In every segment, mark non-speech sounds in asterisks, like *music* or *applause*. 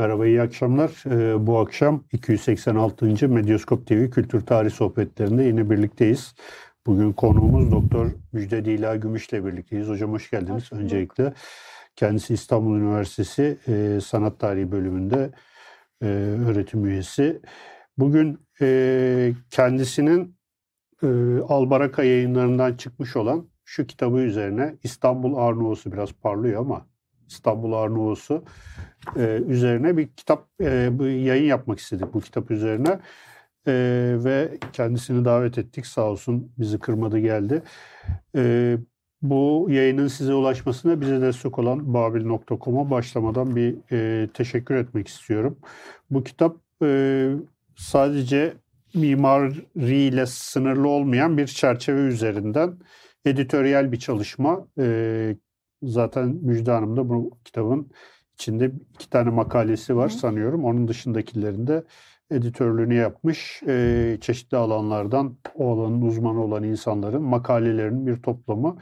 Merhaba, iyi akşamlar. Ee, bu akşam 286. Medyaskop TV Kültür Tarih Sohbetlerinde yine birlikteyiz. Bugün konuğumuz Doktor Müjde Dila Gümüş'le birlikteyiz. Hocam hoş geldiniz hoş öncelikle. Kendisi İstanbul Üniversitesi e, Sanat Tarihi bölümünde e, öğretim üyesi. Bugün e, kendisinin e, Albaraka yayınlarından çıkmış olan şu kitabı üzerine İstanbul Arnavut'u biraz parlıyor ama İstanbul Arnavut'u e, üzerine bir kitap e, bir yayın yapmak istedik bu kitap üzerine. E, ve kendisini davet ettik sağ olsun bizi kırmadı geldi. E, bu yayının size ulaşmasına bize destek olan babil.com'a başlamadan bir e, teşekkür etmek istiyorum. Bu kitap e, sadece mimariyle sınırlı olmayan bir çerçeve üzerinden editoryal bir çalışma. E, zaten Müjde Hanım da bu kitabın içinde iki tane makalesi var Hı. sanıyorum. Onun dışındakilerinde editörlüğünü yapmış. E, çeşitli alanlardan o alanın uzmanı olan insanların makalelerinin bir toplamı.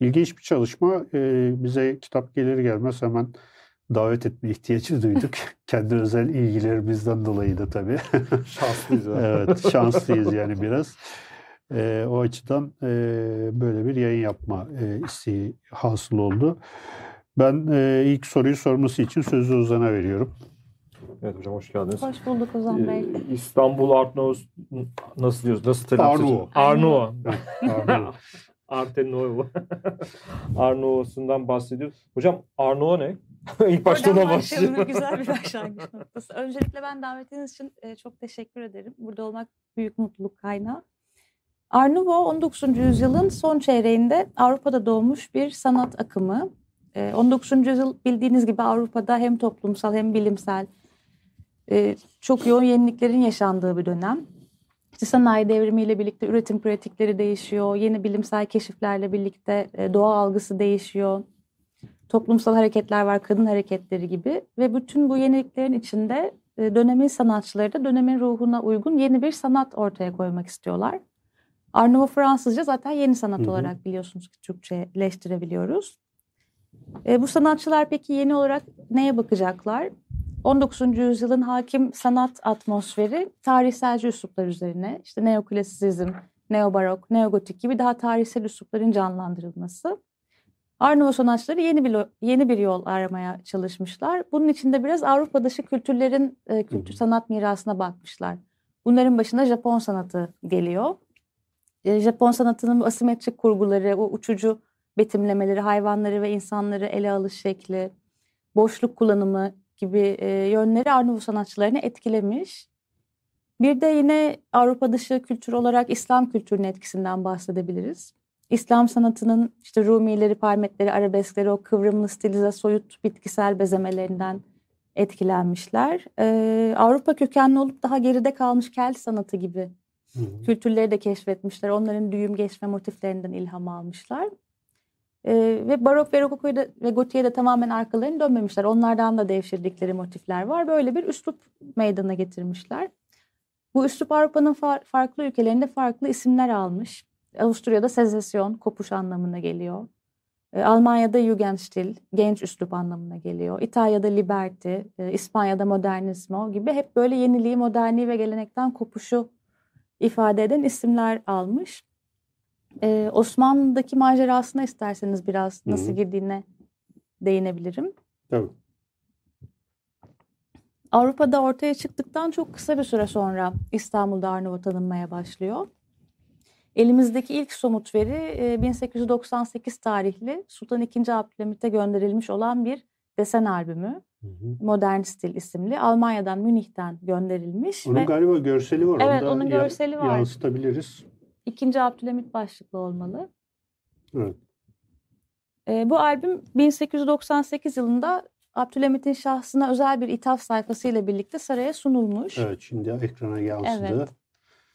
İlginç bir çalışma. E, bize kitap gelir gelmez hemen davet etme ihtiyacı duyduk. *laughs* Kendi özel ilgilerimizden dolayı da tabii. Şanslıyız. evet, şanslıyız yani biraz. E, o açıdan e, böyle bir yayın yapma e, isteği hasıl oldu. Ben e, ilk soruyu sorması için sözü Ozan'a veriyorum. Evet hocam hoş geldiniz. Hoş bulduk Ozan Bey. Ee, İstanbul Arnavut nasıl diyoruz? Nasıl telaffuz ediyoruz? Arnavut. Arnavut. Artenov. Arnavut'sundan *laughs* *laughs* bahsediyoruz. Hocam Arnavut ne? *laughs* İlk başta ona başlayalım. Güzel bir başlangıç noktası. Öncelikle ben davetiniz için e, çok teşekkür ederim. Burada olmak büyük mutluluk kaynağı. Art 19. yüzyılın son çeyreğinde Avrupa'da doğmuş bir sanat akımı. 19. Ee, yüzyıl bildiğiniz gibi Avrupa'da hem toplumsal hem bilimsel e, çok yoğun yeniliklerin yaşandığı bir dönem. İşte sanayi devrimiyle birlikte üretim pratikleri değişiyor, yeni bilimsel keşiflerle birlikte e, doğa algısı değişiyor. Toplumsal hareketler var, kadın hareketleri gibi ve bütün bu yeniliklerin içinde e, dönemin sanatçıları da dönemin ruhuna uygun yeni bir sanat ortaya koymak istiyorlar. Arnavo Fransızca zaten yeni sanat Hı-hı. olarak biliyorsunuz ki Türkçeleştirebiliyoruz. E, bu sanatçılar peki yeni olarak neye bakacaklar? 19. yüzyılın hakim sanat atmosferi tarihselci üsluplar üzerine işte neoklasizm, neobarok, neogotik gibi daha tarihsel üslupların canlandırılması. Arnavut sanatçıları yeni bir yeni bir yol aramaya çalışmışlar. Bunun içinde biraz Avrupa dışı kültürlerin e, kültür sanat mirasına bakmışlar. Bunların başında Japon sanatı geliyor. E, Japon sanatının asimetrik kurguları, o uçucu betimlemeleri, hayvanları ve insanları ele alış şekli, boşluk kullanımı gibi e, yönleri Arnavut sanatçılarını etkilemiş. Bir de yine Avrupa dışı kültür olarak İslam kültürünün etkisinden bahsedebiliriz. İslam sanatının işte Rumileri, Parmetleri, Arabeskleri, o kıvrımlı stilize, soyut bitkisel bezemelerinden etkilenmişler. Ee, Avrupa kökenli olup daha geride kalmış Kelt sanatı gibi Kültürleri de keşfetmişler. Onların düğüm geçme motiflerinden ilham almışlar. Ee, ve barok ve rokokoyu da ve gotiye de tamamen arkalarını dönmemişler. Onlardan da devşirdikleri motifler var. Böyle bir üslup meydana getirmişler. Bu üslup Avrupa'nın far, farklı ülkelerinde farklı isimler almış. Avusturya'da sezesyon, kopuş anlamına geliyor. Ee, Almanya'da Jugendstil, genç üslup anlamına geliyor. İtalya'da Liberty, e, İspanya'da Modernismo gibi hep böyle yeniliği, moderni ve gelenekten kopuşu ifade eden isimler almış. Ee, Osmanlı'daki macerasına isterseniz biraz nasıl Hı-hı. girdiğine değinebilirim. Tabii. Avrupa'da ortaya çıktıktan çok kısa bir süre sonra İstanbul'da Arnavut tanınmaya başlıyor. Elimizdeki ilk somut veri 1898 tarihli Sultan II. Abdülhamit'e gönderilmiş olan bir desen albümü. Modern Stil isimli. Almanya'dan, Münih'ten gönderilmiş. Onun ve, galiba görseli var. Evet, onun görseli ya, var. Yansıtabiliriz. İkinci Abdülhamit başlıklı olmalı. Evet. E, bu albüm 1898 yılında Abdülhamit'in şahsına özel bir ithaf sayfasıyla birlikte saraya sunulmuş. Evet, şimdi ekrana yansıdı. Evet.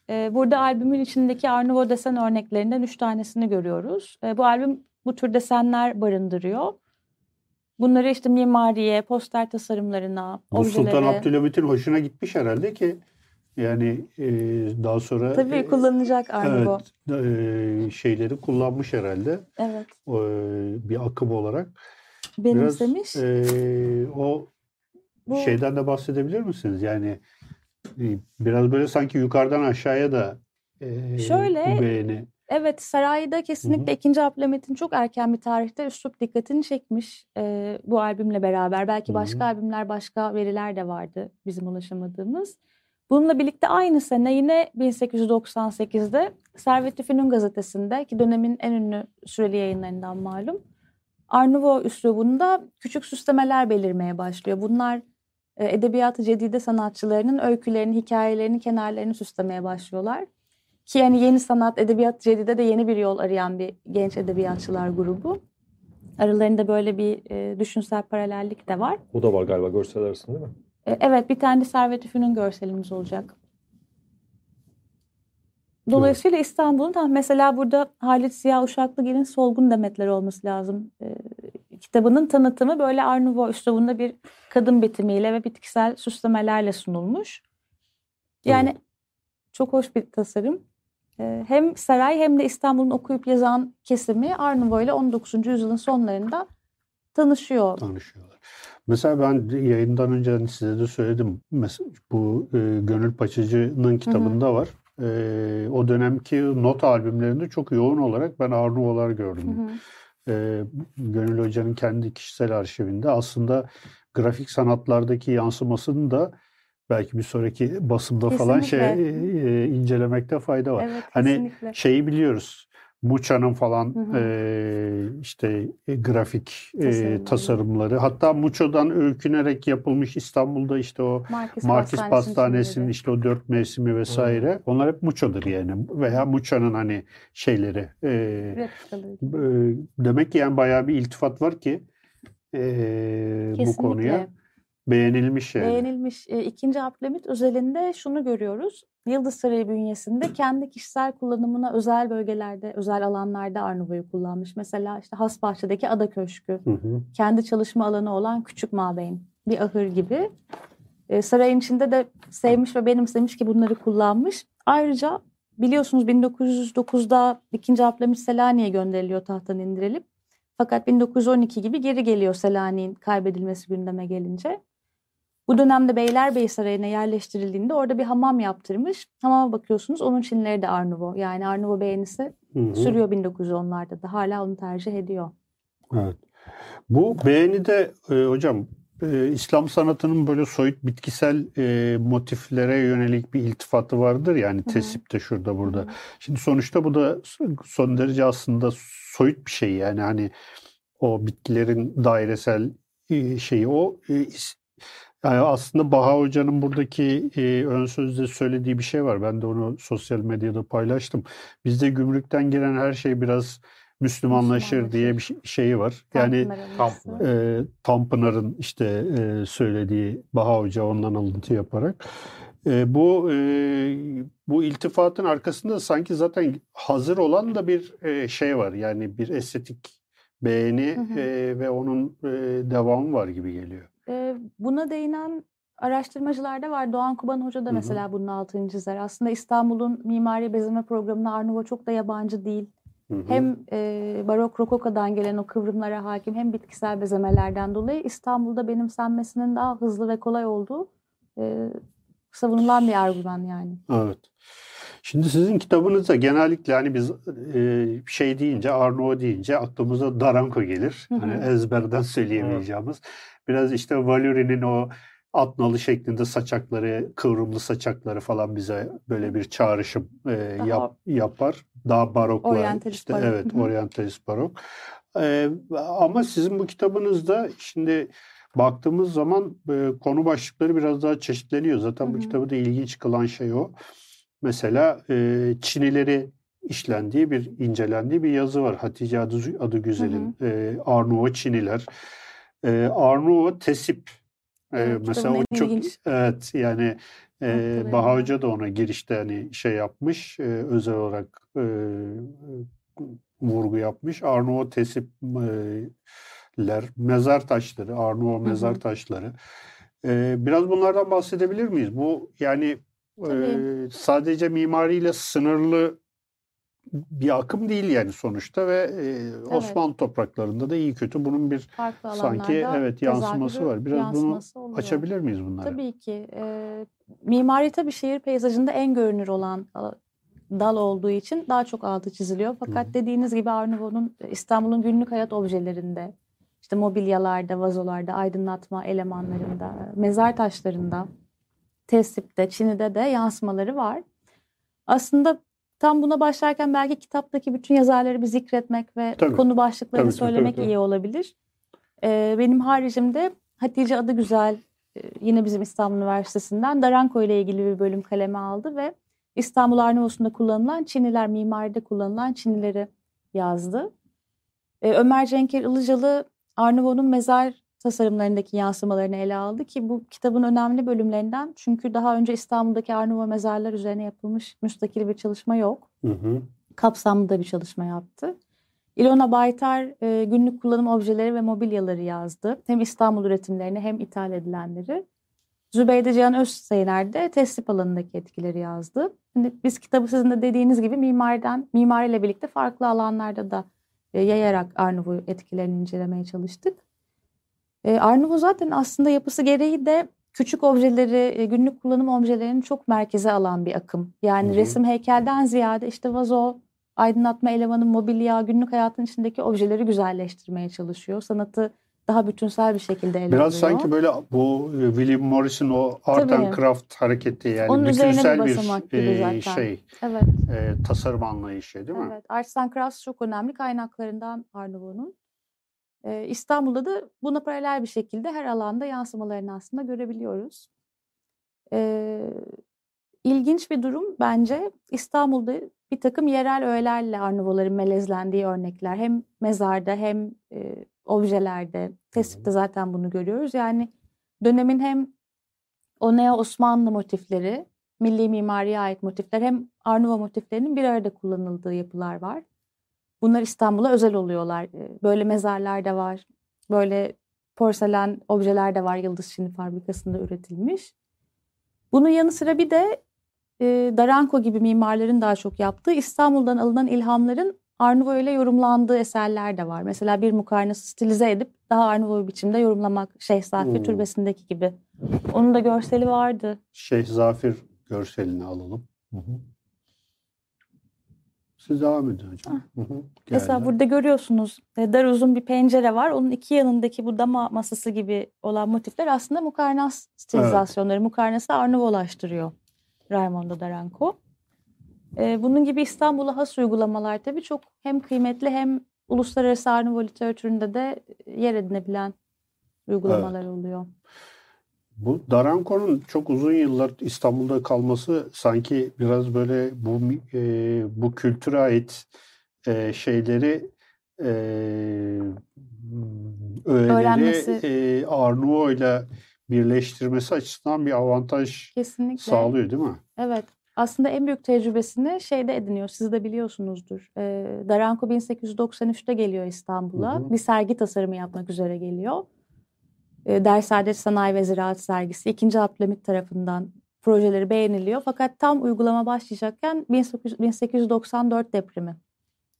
E, burada albümün içindeki Arnavut desen örneklerinden üç tanesini görüyoruz. E, bu albüm bu tür desenler barındırıyor. Bunları işte mimariye, poster tasarımlarına, Bu objelere... Sultan Abdülhamit'in hoşuna gitmiş herhalde ki yani e, daha sonra tabii e, kullanacak Arnavo. Evet, e, şeyleri kullanmış herhalde. Evet. E, bir akım olarak. Benimsemiş. Biraz, e, o Bu Şeyden de bahsedebilir misiniz? Yani e, biraz böyle sanki yukarıdan aşağıya da e, Şöyle, bu beğeni. Evet sarayda kesinlikle ikinci Abdülhamit'in çok erken bir tarihte üslup dikkatini çekmiş e, bu albümle beraber. Belki Hı hı. başka albümler, başka veriler de vardı bizim ulaşamadığımız. Bununla birlikte aynı sene yine 1898'de Servet-i Fünun gazetesinde ki dönemin en ünlü süreli yayınlarından malum. Nouveau üslubunda küçük süslemeler belirmeye başlıyor. Bunlar edebiyatı cedide sanatçılarının öykülerini, hikayelerini, kenarlarını süslemeye başlıyorlar. Ki yani yeni sanat, edebiyat cedide de yeni bir yol arayan bir genç edebiyatçılar grubu. Aralarında böyle bir e, düşünsel paralellik de var. O da var galiba görsel arasında değil mi? E, Evet bir tane de Servet-i Fünun görselimiz olacak. Dolayısıyla İstanbul'un tam mesela burada Halit Ziya Uşaklıgil'in Solgun Demetler olması lazım. E, kitabının tanıtımı böyle Nouveau üslubunda bir kadın bitimiyle ve bitkisel süslemelerle sunulmuş. Yani çok hoş bir tasarım. E, hem saray hem de İstanbul'un okuyup yazan kesimi Nouveau ile 19. yüzyılın sonlarında tanışıyor. tanışıyorlar. Mesela ben yayından önce hani size de söyledim. Mesela bu e, Gönül Paçacı'nın kitabında var. E, o dönemki not albümlerinde çok yoğun olarak ben Arnuvolar Hı gördüm. hı. E, Gönül Hoca'nın kendi kişisel arşivinde aslında grafik sanatlardaki yansımasını da belki bir sonraki basımda falan şey Kesinlikle. e, incelemekte fayda var. Evet Hani kesinlikle. Şeyi biliyoruz. Muça'nın falan Hı hı. e, işte e, grafik e, Tasarımları. Hatta Muço'dan öykünerek yapılmış İstanbul'da işte o Markis, Markis Pastanesi'nin işte o dört mevsimi vesaire. Onlar hep Muço'dur yani. Veya Muço'nun hani şeyleri. e, e, demek ki yani bayağı bir iltifat var ki e, bu Kesinlikle. konuya beğenilmiş yani. Beğenilmiş. E, ikinci Abdülhamit özelinde şunu görüyoruz. Yıldız Sarayı bünyesinde kendi kişisel kullanımına özel bölgelerde, özel alanlarda Arnavut'u kullanmış. Mesela işte Hasbahçe'deki Ada Köşkü, Hı hı. kendi çalışma alanı olan Küçük Mabeyn, bir ahır gibi. E, sarayın içinde de sevmiş ve benimsemiş ki bunları kullanmış. Ayrıca biliyorsunuz 1909'da 2. Abdülhamit Selanik'e gönderiliyor tahttan indirilip. Fakat 1912 gibi geri geliyor Selanik'in kaybedilmesi gündeme gelince. Bu dönemde Beylerbeyi Sarayı'na yerleştirildiğinde orada bir hamam yaptırmış. Hamama bakıyorsunuz onun çinleri de Arnavut. Yani Arnavut beğenisi Hı hı. sürüyor 1910'larda da. Hala onu tercih ediyor. Evet. Bu beğenide e, hocam e, İslam sanatının böyle soyut bitkisel e, motiflere yönelik bir iltifatı vardır yani tesipte şurada burada. Hı hı. Şimdi sonuçta bu da son derece aslında soyut bir şey yani hani o bitkilerin dairesel e, şeyi o e, yani aslında Baha Hoca'nın buradaki e, ön sözde söylediği bir şey var. Ben de onu sosyal medyada paylaştım. Bizde gümrükten gelen her şey biraz Müslümanlaşır diye bir şey- şeyi var. Yani e, Tanpınar'ın işte e, söylediği Baha Hoca ondan alıntı yaparak e, bu e, bu iltifatın arkasında sanki zaten hazır olan da bir e, şey var. Yani bir estetik beğeni Hı hı. e, ve onun e, devamı var gibi geliyor. Ee, buna değinen araştırmacılar da var. Doğan Kuban Hoca da Hı hı. mesela bunun altını çizer. Aslında İstanbul'un mimari bezeme programına Arnavut çok da yabancı değil. Hı hı. Hem e, barok rokokadan gelen o kıvrımlara hakim hem bitkisel bezemelerden dolayı İstanbul'da benimsenmesinin daha hızlı ve kolay olduğu e, savunulan bir argüman yani. Evet. Şimdi sizin kitabınızda genellikle hani biz e, şey deyince Arnavut deyince aklımıza Daranko gelir. Hı hı. Hani ezberden söyleyemeyeceğimiz. Biraz işte Valuri'nin o at nalı şeklinde saçakları, kıvrımlı saçakları falan bize böyle bir çağrışım e, Daha- yap, yapar. Daha barokla Oryantalist işte barok. evet oryantalist barok. E, ama sizin bu kitabınızda şimdi baktığımız zaman e, konu başlıkları biraz daha çeşitleniyor. Zaten Hı bu kitabı da ilginç kılan şey o. Mesela e, Çinileri işlendiği bir incelendiği bir yazı var. Hatice Adı, Adıgüzel'in e, Arnavut Çiniler. E, Arnavut Tesip. E, Evet, mesela o çok ilginç evet yani e. Baha Hoca da ona girişte hani şey yapmış e, özel olarak e, vurgu yapmış. Arnavut Tesipler, mezar taşları, Arnavut mezar taşları. E, biraz bunlardan bahsedebilir miyiz? Bu yani Tabii. ee, sadece mimariyle sınırlı bir akım değil yani sonuçta ve e, Osmanlı topraklarında da iyi kötü bunun bir Farklı sanki evet yansıması var. Biraz yansıması bunu oluyor. açabilir miyiz bunları? Tabii ki. E, mimari tabii şehir peyzajında en görünür olan dal olduğu için daha çok altı çiziliyor. Fakat Hı. dediğiniz gibi Art Nouveau'nun e, İstanbul'un günlük hayat objelerinde, işte mobilyalarda, vazolarda, aydınlatma elemanlarında, mezar taşlarında, tesipte, çinide de yansımaları var. Aslında tam buna başlarken belki kitaptaki bütün yazarları bir zikretmek ve Tabii. konu başlıklarını Tabii, tabii, söylemek tabii. iyi olabilir. Ee, benim haricimde Hatice Adı Güzel e, yine bizim İstanbul Üniversitesi'nden Daranko ile ilgili bir bölüm kaleme aldı ve İstanbul Arnavutlu'nda kullanılan Çiniler, mimaride kullanılan Çinileri yazdı. Ee, Ömer Cenkер Ilıcalı Arnavut'un mezar tasarımlarındaki yansımalarını ele aldı ki bu kitabın önemli bölümlerinden. Çünkü daha önce İstanbul'daki Arnavut mezarlar üzerine yapılmış müstakil bir çalışma yok. Hı hı. Kapsamlı da bir çalışma yaptı. İlona Baytar e, günlük kullanım objeleri ve mobilyaları yazdı. Hem İstanbul üretimlerini hem ithal edilenleri. Zübeyde Cihan Özseyner de teslim alanındaki etkileri yazdı. Şimdi biz kitabı sizin de dediğiniz gibi mimariden, mimariyle birlikte farklı alanlarda da e, yayarak Arnavut etkilerini incelemeye çalıştık. E, Arnavut zaten aslında yapısı gereği de küçük objeleri, e, günlük kullanım objelerini çok merkeze alan bir akım. Yani Hı hı. resim heykelden ziyade işte vazo, aydınlatma elemanı, mobilya, günlük hayatın içindeki objeleri güzelleştirmeye çalışıyor. Sanatı daha bütünsel bir şekilde ele Biraz alıyor. sanki böyle bu e, William Morris'in o art Tabii. and craft hareketi yani Onun bir bütünsel bir zaten. e, şey Evet, e, tasarım anlayışı değil mi? evet. Arts and Crafts çok önemli kaynaklarından Arnavut'un. Ee, İstanbul'da da buna paralel bir şekilde her alanda yansımalarını aslında görebiliyoruz. Ee, ilginç bir durum bence İstanbul'da bir takım yerel öğelerle Arnavutların melezlendiği örnekler. Hem mezarda hem e, objelerde, tespit'te zaten bunu görüyoruz. Yani dönemin hem o neo Osmanlı motifleri, milli mimariye ait motifler hem Arnavut motiflerinin bir arada kullanıldığı yapılar var. Bunlar İstanbul'a özel oluyorlar. Ee, Böyle mezarlar da var. Böyle porselen objeler de var Yıldız Çini fabrikasında üretilmiş. Bunun yanı sıra bir de e, Daranko gibi mimarların daha çok yaptığı İstanbul'dan alınan ilhamların Arnavut ile yorumlandığı eserler de var. Mesela bir mukarnası stilize edip daha Arnavut biçimde yorumlamak Şeyh Safi Hmm. Türbesi'ndeki gibi. Onun da görseli vardı. Şeyh Zafir görselini alalım. Siz devam edin hocam. Hı. Mesela burada görüyorsunuz e, dar uzun bir pencere var. Onun iki yanındaki bu dama masası gibi olan motifler aslında mukarnas stilizasyonları. Mukarnası Arnavutlaştırıyor Raimondo Daranco. E, bunun gibi İstanbul'a has uygulamalar tabii çok hem kıymetli hem uluslararası Arnavut literatüründe de yer edinebilen uygulamalar oluyor. Bu Daranko'nun çok uzun yıllar İstanbul'da kalması sanki biraz böyle bu e, bu kültüre ait e, şeyleri e, öğeleri e, Arnavut'yla birleştirmesi açısından bir avantaj Kesinlikle. sağlıyor değil mi? Evet. Aslında en büyük tecrübesini şeyde ediniyor. Siz de biliyorsunuzdur. Ee, Daranko 1893'te geliyor İstanbul'a. Bir sergi tasarımı yapmak üzere geliyor. Ee, Dersaadet Sanayi ve Ziraat Sergisi 2. Abdülhamit tarafından projeleri beğeniliyor. Fakat tam uygulama başlayacakken 1800 1894 depremi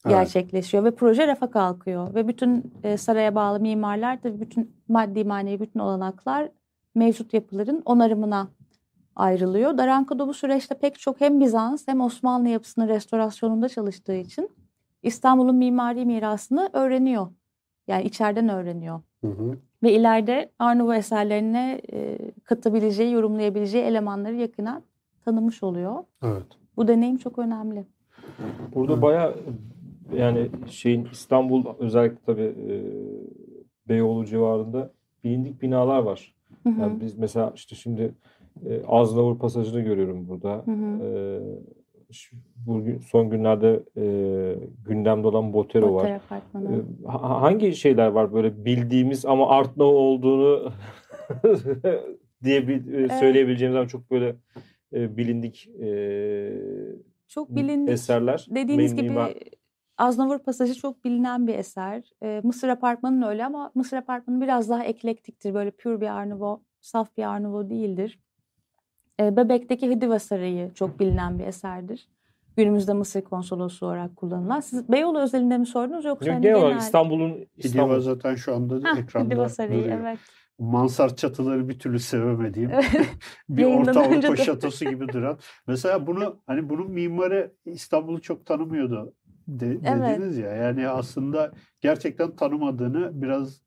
Evet. gerçekleşiyor ve proje rafa kalkıyor ve bütün e, saraya bağlı mimarlar tabii bütün maddi manevi bütün olanaklar mevcut yapıların onarımına ayrılıyor. Daranko'da bu süreçte pek çok hem Bizans hem Osmanlı yapısının restorasyonunda çalıştığı için İstanbul'un mimari mirasını öğreniyor. Yani içeriden öğreniyor. Hı hı. Ve ileride Arnavut eserlerine e, katabileceği, yorumlayabileceği elemanları yakından tanımış oluyor. Evet. Bu deneyim çok önemli. Burada Hı. bayağı yani şeyin İstanbul özellikle tabii e, Beyoğlu civarında bilindik binalar var. Hı hı. Yani biz mesela işte şimdi e, Aznavur Pasajı'nı görüyorum burada. Hı hı. E, bugün son günlerde e, gündemde olan Botero var. Otel apartmanı. E, ha- hangi şeyler var böyle bildiğimiz ama Artnavut olduğunu *laughs* diye bir, e, söyleyebileceğimiz ama çok böyle e, bilindik e, Çok bilindik. eserler. Dediğiniz Mim- gibi Aznavur Pasajı çok bilinen bir eser. Ee, Mısır Apartmanı öyle ama Mısır Apartmanı biraz daha eklektiktir. Böyle pür bir Arnavut, saf bir Arnavut değildir. Ee, Bebek'teki Hidiva Sarayı çok bilinen bir eserdir. Günümüzde Mısır konsolosluğu olarak kullanılan. Siz Beyoğlu özelinde mi sordunuz yoksa Yok, hani genel? İstanbul'un İstanbul. zaten şu anda Hah, ekranda Diva Sarayı, duruyor. evet. Mansart çatıları bir türlü sevemediğim. *laughs* bir Orta Avrupa şatosu gibi duran. Mesela bunu hani bunun mimarı İstanbul'u çok tanımıyordu de- Evet. dediniz ya. Yani aslında gerçekten tanımadığını biraz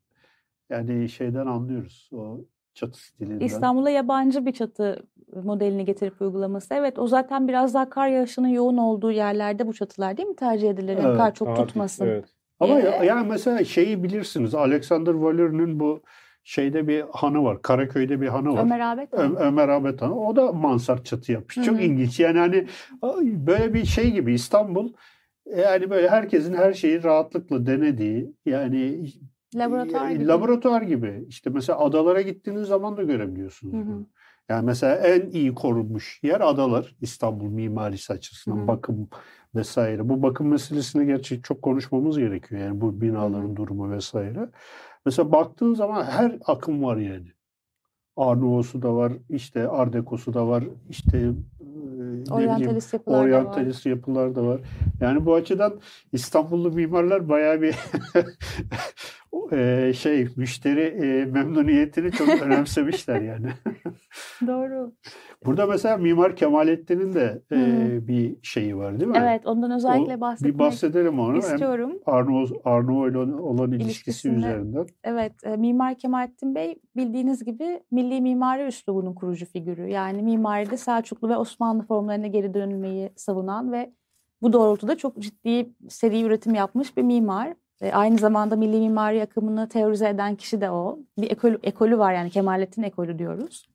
yani şeyden anlıyoruz. O çatı stilinden. İstanbul'a yabancı bir çatı modelini getirip uygulaması. Evet o zaten biraz daha kar yağışının yoğun olduğu yerlerde bu çatılar değil mi tercih edilir? Evet, kar çok Abi, tutmasın. Evet. Ama ya, yani mesela şeyi bilirsiniz. Alexander Valeri'nin bu şeyde bir hanı var. Karaköy'de bir hanı var. Ömer Abet? Ö- Ömer Ahmet Han. O da mansart çatı yapmış. Hı Çok ilginç. Yani hani böyle bir şey gibi İstanbul yani böyle herkesin her şeyi rahatlıkla denediği yani Laboratuvar gibi. laboratuvar gibi. İşte mesela adalara gittiğiniz zaman da görebiliyorsunuz. Hı hı. bunu. Yani mesela en iyi korunmuş yer adalar İstanbul mimarisi açısından Hı bakım vesaire. Bu bakım meselesini gerçi çok konuşmamız gerekiyor. Yani bu binaların Hı durumu vesaire. Mesela baktığın zaman her akım var yani. Art Nouveau'su da var, işte Art Deco'su da var, işte e, bileyim Oryantalist yapılar da var. oryantalist yapılar da var. Yani bu açıdan İstanbullu mimarlar bayağı bir *laughs* e, şey müşteri e, memnuniyetini çok *laughs* önemsemişler yani. Doğru. Burada mesela Mimar Kemalettin'in de e, bir şeyi var değil mi? Evet ondan özellikle O- bahsetmek bir bahsedelim onu. Hem istiyorum. Arnavut, Arnavut ile olan ilişkisi üzerinden. Evet, e, Mimar Kemalettin Bey bildiğiniz gibi milli mimari üslubunun kurucu figürü. Yani mimaride Selçuklu ve Osmanlı formlarına geri dönülmeyi savunan ve bu doğrultuda çok ciddi seri üretim yapmış bir mimar. E, aynı zamanda milli mimari akımını teorize eden kişi de o. Bir ekolü, ekolü var yani Kemalettin ekolü diyoruz.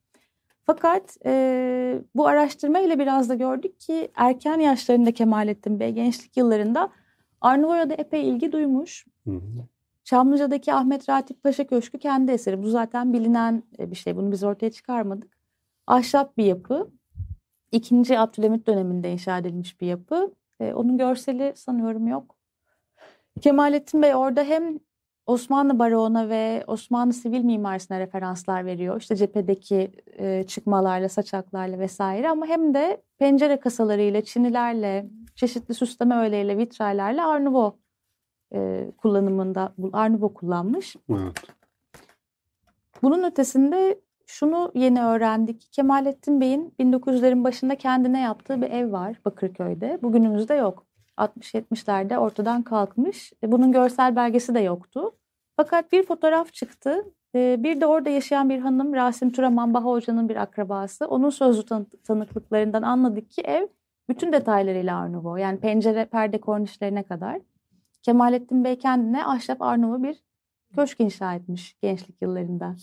Fakat e, bu araştırma ile biraz da gördük ki erken yaşlarında Kemalettin Bey gençlik yıllarında Arnavutluk'a da epey ilgi duymuş. Hı hı. Çamlıca'daki Ahmet Ratip Paşa Köşkü kendi eseri. Bu zaten bilinen bir şey. Bunu biz ortaya çıkarmadık. Ahşap bir yapı. İkinci Abdülhamit döneminde inşa edilmiş bir yapı. E, onun görseli sanıyorum yok. Kemalettin Bey orada hem Osmanlı baroğuna ve Osmanlı sivil mimarisine referanslar veriyor. İşte cephedeki e, çıkmalarla, saçaklarla vesaire ama hem de pencere kasalarıyla, çinilerle, çeşitli süsleme öğelerle, vitraylarla Nouveau e, kullanımında Nouveau kullanmış. Evet. Bunun ötesinde şunu yeni öğrendik. Kemalettin Bey'in 1900'lerin başında kendine yaptığı bir ev var Bakırköy'de. Bugünümüzde yok. 60-70'lerde ortadan kalkmış. E, Bunun görsel belgesi de yoktu. Fakat bir fotoğraf çıktı. E, Bir de orada yaşayan bir hanım Rasim Turaman Baha Hoca'nın bir akrabası. Onun sözlü tanı- tanıklıklarından anladık ki ev bütün detaylarıyla Art Nouveau. Yani pencere, perde, kornişlerine kadar. Kemalettin Bey kendine ahşap Art Nouveau bir köşk inşa etmiş gençlik yıllarında.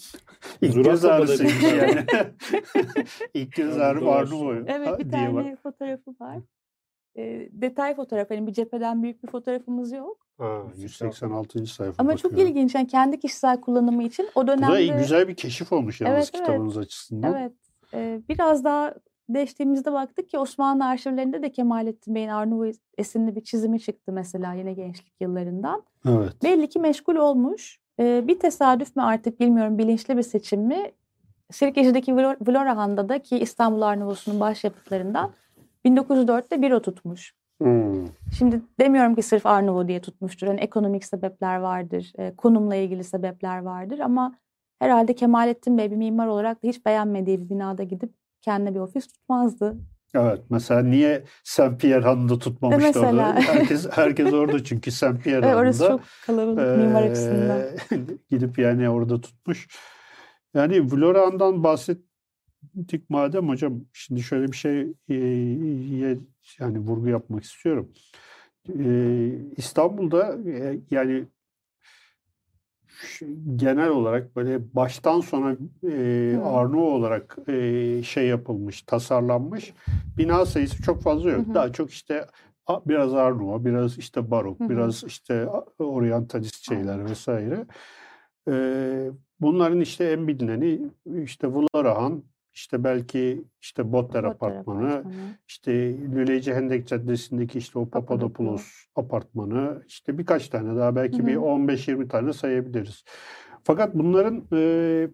İlk Zurat göz ağrısıymış bir- yani. *laughs* İlk göz ağrı. Arnavut. Evet bir tane bak. fotoğrafı var. E, detay fotoğraf. Yani bir cepheden büyük bir fotoğrafımız yok. Ha, 186. sayfa Ama çok bakıyorum. ilginç. Yani kendi kişisel kullanımı için o Bu da dönemde... güzel bir keşif olmuş yalnız Evet, evet. kitabınız açısından. Evet. e, biraz daha değiştiğimizde baktık ki Osmanlı arşivlerinde de Kemalettin Bey'in Arnavut esinli bir çizimi çıktı mesela yine gençlik yıllarından. Evet. Belli ki meşgul olmuş. E, bir tesadüf mü artık bilmiyorum bilinçli bir seçim mi? Sirkeci'deki Vlor- Vlorahan'da da ki İstanbul Arnavutsu'nun başyapıtlarından 1904'te büro tutmuş. Hmm. Şimdi demiyorum ki sırf Arnavut diye tutmuştur. Yani ekonomik sebepler vardır, e, konumla ilgili sebepler vardır ama herhalde Kemalettin Bey bir mimar olarak da hiç beğenmediği bir binada gidip kendine bir ofis tutmazdı. Evet. Mesela niye Saint Pierre Hanı'nda tutmamıştı orada? mesela. *laughs* Herkes, herkes orada çünkü Saint Pierre Ve orası Hanı'nda. çok kalabalık mimar açısından. *laughs* Gidip yani orada tutmuş. Yani Vloran'dan bahsettik madem hocam şimdi şöyle bir şey yani vurgu yapmak istiyorum. İstanbul'da yani genel olarak böyle baştan sona Hı. Arnavut olarak eee, şey yapılmış, tasarlanmış bina sayısı çok fazla yok. Hı hı. Daha çok işte biraz Arnavut, biraz işte barok, Hı hı. biraz işte oryantalist şeyler vesaire. Eee, bunların işte en bilineni işte Vlarahan, işte belki işte Botter Botter Apartmanı, Apartmanı. işte Lüleci Hendek Caddesi'ndeki işte o Papadopoulos apartmanı, işte birkaç tane daha belki Hı bir hı. 15-20 tane sayabiliriz. Fakat bunların e,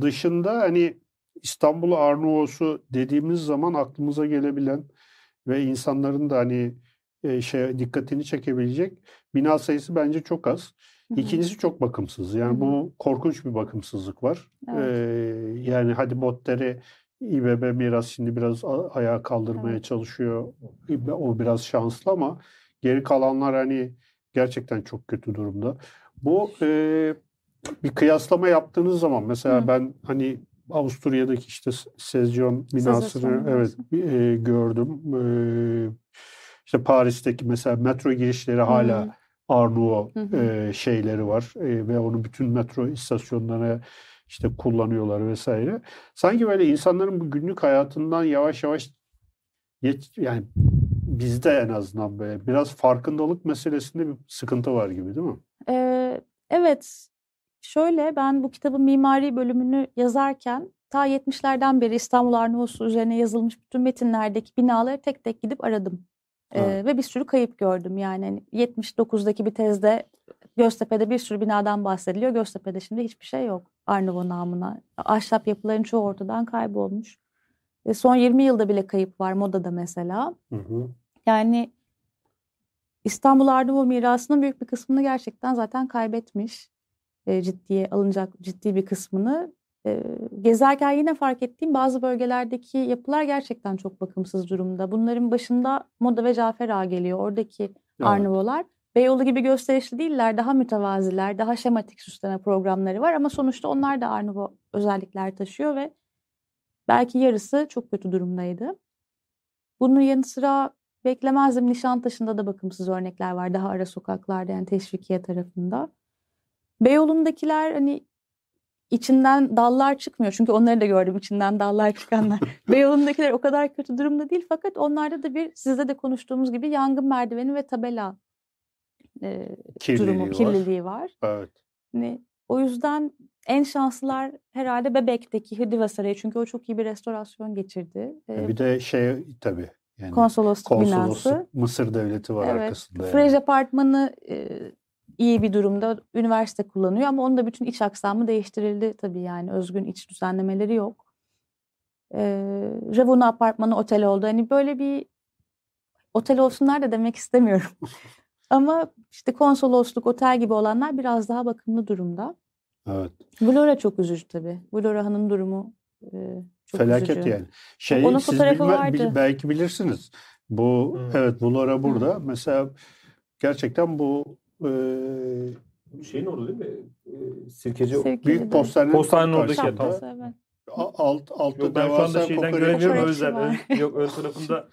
dışında hani İstanbul Arnavut'su dediğimiz zaman aklımıza gelebilen ve insanların da hani e, şey dikkatini çekebilecek bina sayısı bence çok az. İkincisi çok bakımsız. Yani Hı hı. bu korkunç bir bakımsızlık var. Evet. Ee, yani hadi Botter'i İBB miras şimdi biraz ayağa kaldırmaya Evet. çalışıyor. O biraz şanslı ama geri kalanlar hani gerçekten çok kötü durumda. Bu e, bir kıyaslama yaptığınız zaman mesela Hı. ben hani Avusturya'daki işte Sezyon binasını evet e, gördüm. E, işte Paris'teki mesela metro girişleri hala Hı. Hı hı. e, şeyleri var E, ve onu bütün metro istasyonlarına işte kullanıyorlar vesaire. Sanki böyle insanların bu günlük hayatından yavaş yavaş geç, yani bizde en azından böyle biraz farkındalık meselesinde bir sıkıntı var gibi değil mi? Ee, evet, şöyle ben bu kitabın mimari bölümünü yazarken ta 70'lerden beri İstanbul Arnavutluğu üzerine yazılmış bütün metinlerdeki binaları tek tek gidip aradım. Ee, Evet. ve bir sürü kayıp gördüm. Yani hani 79'daki bir tezde Göztepe'de bir sürü binadan bahsediliyor. Göztepe'de şimdi hiçbir şey yok Arnavut namına. Ahşap yapıların çoğu ortadan kaybolmuş. E, son 20 yılda bile kayıp var Moda'da mesela. Hı hı. Yani İstanbul Arnavut mirasının büyük bir kısmını gerçekten zaten kaybetmiş. E, ciddiye alınacak ciddi bir kısmını. E, gezerken yine fark ettiğim bazı bölgelerdeki yapılar gerçekten çok bakımsız durumda. Bunların başında Moda ve Cafer Ağa geliyor. Oradaki Evet. Arnavutlar. Beyoğlu gibi gösterişli değiller, daha mütevaziler, daha şematik süsleme programları var ama sonuçta onlar da Arnavut özellikler taşıyor ve belki yarısı çok kötü durumdaydı. Bunun yanı sıra beklemezdim Nişantaşı'nda da bakımsız örnekler var daha ara sokaklarda yani Teşvikiye tarafında. Beyoğlu'ndakiler hani içinden dallar çıkmıyor çünkü onları da gördüm içinden dallar çıkanlar. *laughs* Beyoğlu'ndakiler o kadar kötü durumda değil fakat onlarda da bir sizde de konuştuğumuz gibi yangın merdiveni ve tabela e, Kirliliği durumu, var. kirliliği var. Evet. Hani o yüzden en şanslılar herhalde Bebek'teki Hıdiva Sarayı çünkü o çok iyi bir restorasyon geçirdi. Ee, Bir de şey tabii yani konsolosluk binası. konsolosluk Mısır devleti var Evet. arkasında. yani. Frej apartmanı e, iyi bir durumda. Üniversite kullanıyor ama onun da bütün iç aksamı değiştirildi tabii yani. Özgün iç düzenlemeleri yok. E, Revona apartmanı otel oldu. Hani böyle bir otel olsunlar da demek istemiyorum. *laughs* ama işte konsolosluk, otel gibi olanlar biraz daha bakımlı durumda. Evet. Vlora çok üzücü tabii. Vlora'nın durumu e, çok Felaket üzücü. yani. Şey Onun siz fotoğrafı bilme- vardı. belki bilirsiniz. Bu Hı. evet Bulora burada. Mesela gerçekten bu e, Şeyin orada değil mi? Ee, Sirkeci Sirkeci'de. büyük postanenin Postanenin oradaki yatağı. Evet. Alt altta Yok ben şu anda devasa şeyden göremiyorum o yüzden. Ön- yok ön tarafında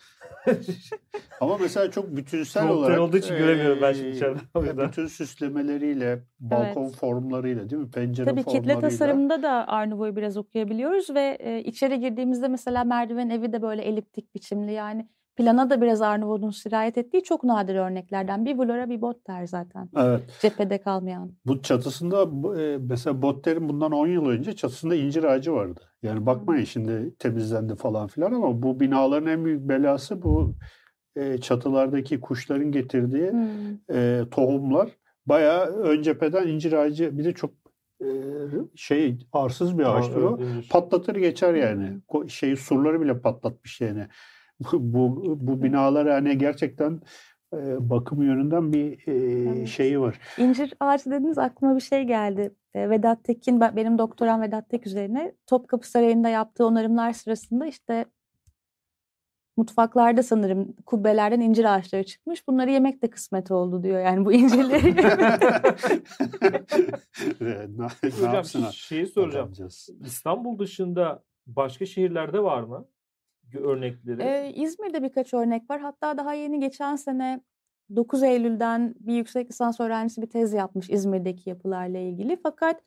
*laughs* Ama mesela çok bütünsel Nokta olarak olduğu için göremiyorum ben şimdi e, içeriden o yüzden. bütün süslemeleriyle, balkon Evet. formlarıyla değil mi? Pencere Tabii kitle formlarıyla. tasarımında da Arnavut'u biraz okuyabiliyoruz ve e, içeri girdiğimizde mesela merdiven evi de böyle eliptik biçimli yani plana da biraz Arnavut'un sirayet ettiği çok nadir örneklerden. Bir Vlora bir Botter zaten Evet. cephede kalmayan. Bu çatısında e, mesela Botter'in bundan 10 yıl önce çatısında incir ağacı vardı. Yani bakmayın şimdi temizlendi falan filan ama bu binaların en büyük belası bu e, çatılardaki kuşların getirdiği Hmm. tohumlar. Bayağı ön cepheden incir ağacı bir de çok şey arsız bir ağaçtır o. Patlatır geçer yani. Hmm. Ko- Şey surları bile patlatmış yani. *laughs* bu bu binalar yani gerçekten e, bakım yönünden bir e, Evet. şeyi var. İncir ağacı dediniz aklıma bir şey geldi. E, Vedat Tekin, ben- benim doktoram Vedat Tek üzerine Topkapı Sarayı'nda yaptığı onarımlar sırasında işte mutfaklarda sanırım kubbelerden incir ağaçları çıkmış. Bunları yemek de kısmet oldu diyor. Yani bu incirleri. *laughs* *laughs* ne, ne Hocam şeyi soracağım. İstanbul dışında başka şehirlerde var mı? Örnekleri. Ee, İzmir'de birkaç örnek var. Hatta daha yeni geçen sene 9 Eylül'den bir yüksek lisans öğrencisi bir tez yapmış İzmir'deki yapılarla ilgili. Fakat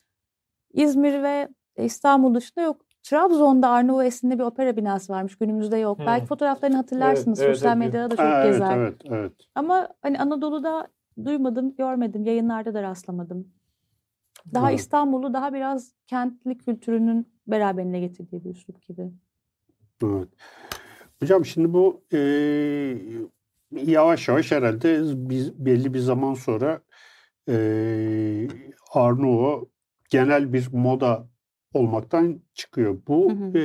İzmir ve İstanbul dışında yok. Trabzon'da Arnavut esinli bir opera binası varmış. Günümüzde yok. Hmm. Belki fotoğraflarını hatırlarsınız. evet, Sosyal evet. medyada da çok Ha, evet, gezer. evet, evet. Ama hani Anadolu'da duymadım, görmedim. Yayınlarda da rastlamadım. Daha Evet. İstanbul'u daha biraz kentli kültürünün beraberine getirdiği bir üslup gibi. Evet. Hocam şimdi bu e, yavaş yavaş herhalde biz belli bir zaman sonra e, Arnavut genel bir moda olmaktan çıkıyor. Bu Hı hı. e,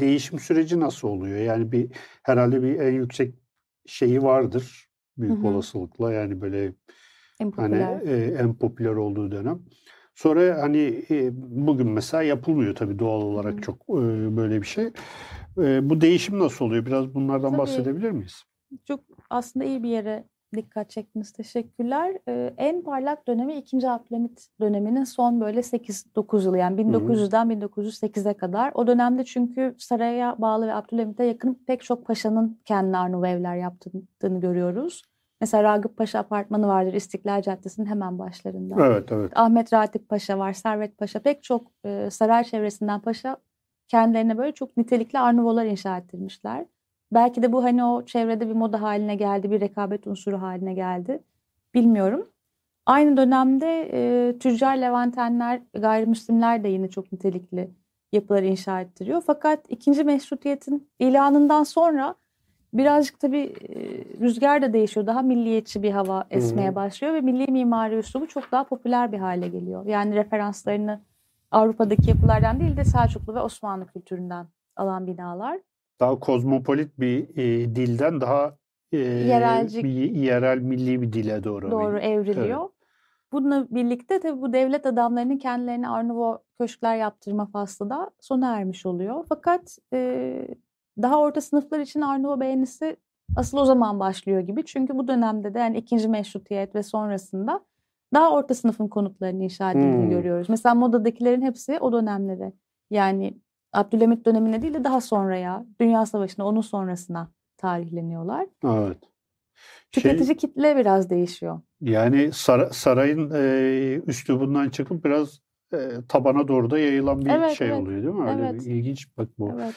değişim süreci nasıl oluyor? Yani bir herhalde bir en yüksek şeyi vardır büyük Hı hı. olasılıkla yani böyle En hani popüler. e, en popüler olduğu dönem. Sonra hani e, bugün mesela yapılmıyor tabii doğal olarak hı. çok e, böyle bir şey. E, bu değişim nasıl oluyor? Biraz bunlardan Tabii. bahsedebilir miyiz? Çok aslında iyi bir yere dikkat çektiniz. Teşekkürler. Ee, en parlak dönemi 2. Abdülhamit döneminin son böyle 8-9 yılı yani 1900'den 1908'e kadar. O dönemde çünkü saraya bağlı ve Abdülhamit'e yakın pek çok paşanın kendine Arnavut evler yaptığını görüyoruz. Mesela Ragıp Paşa Apartmanı vardır İstiklal Caddesi'nin hemen başlarında. Evet evet. Ahmet Ratip Paşa var, Servet Paşa pek çok e, saray çevresinden paşa kendilerine böyle çok nitelikli Arnavutlar inşa ettirmişler. Belki de bu hani o çevrede bir moda haline geldi, bir rekabet unsuru haline geldi. Bilmiyorum. Aynı dönemde e, tüccar Levantenler, gayrimüslimler de yine çok nitelikli yapılar inşa ettiriyor. Fakat ikinci meşrutiyetin ilanından sonra birazcık tabii e, rüzgar da değişiyor. Daha milliyetçi bir hava esmeye başlıyor ve milli mimari üslubu çok daha popüler bir hale geliyor. Yani referanslarını Avrupa'daki yapılardan değil de Selçuklu ve Osmanlı kültüründen alan binalar. Daha kozmopolit bir e, dilden daha e, Yerelci- bir yerel milli bir dile doğru. doğru evriliyor. Bununla birlikte tabii bu devlet adamlarının kendilerine Arnavut köşkler yaptırma faslı da sona ermiş oluyor. Fakat e, daha orta sınıflar için Arnavut beğenisi asıl o zaman başlıyor gibi. Çünkü bu dönemde de yani ikinci meşrutiyet ve sonrasında daha orta sınıfın konutlarının inşa edildiğini Hmm. görüyoruz. Mesela modadakilerin hepsi o dönemlere yani Abdülhamit dönemine değil de daha sonraya, Dünya Savaşı'na, onun sonrasına tarihleniyorlar. Evet. Şey, Tüketici kitle biraz değişiyor. yani sara- sarayın e, üslubundan çıkıp biraz e, tabana doğru da yayılan bir Evet, şey evet. oluyor değil mi? Öyle Evet. bir ilginç bak bu. Evet.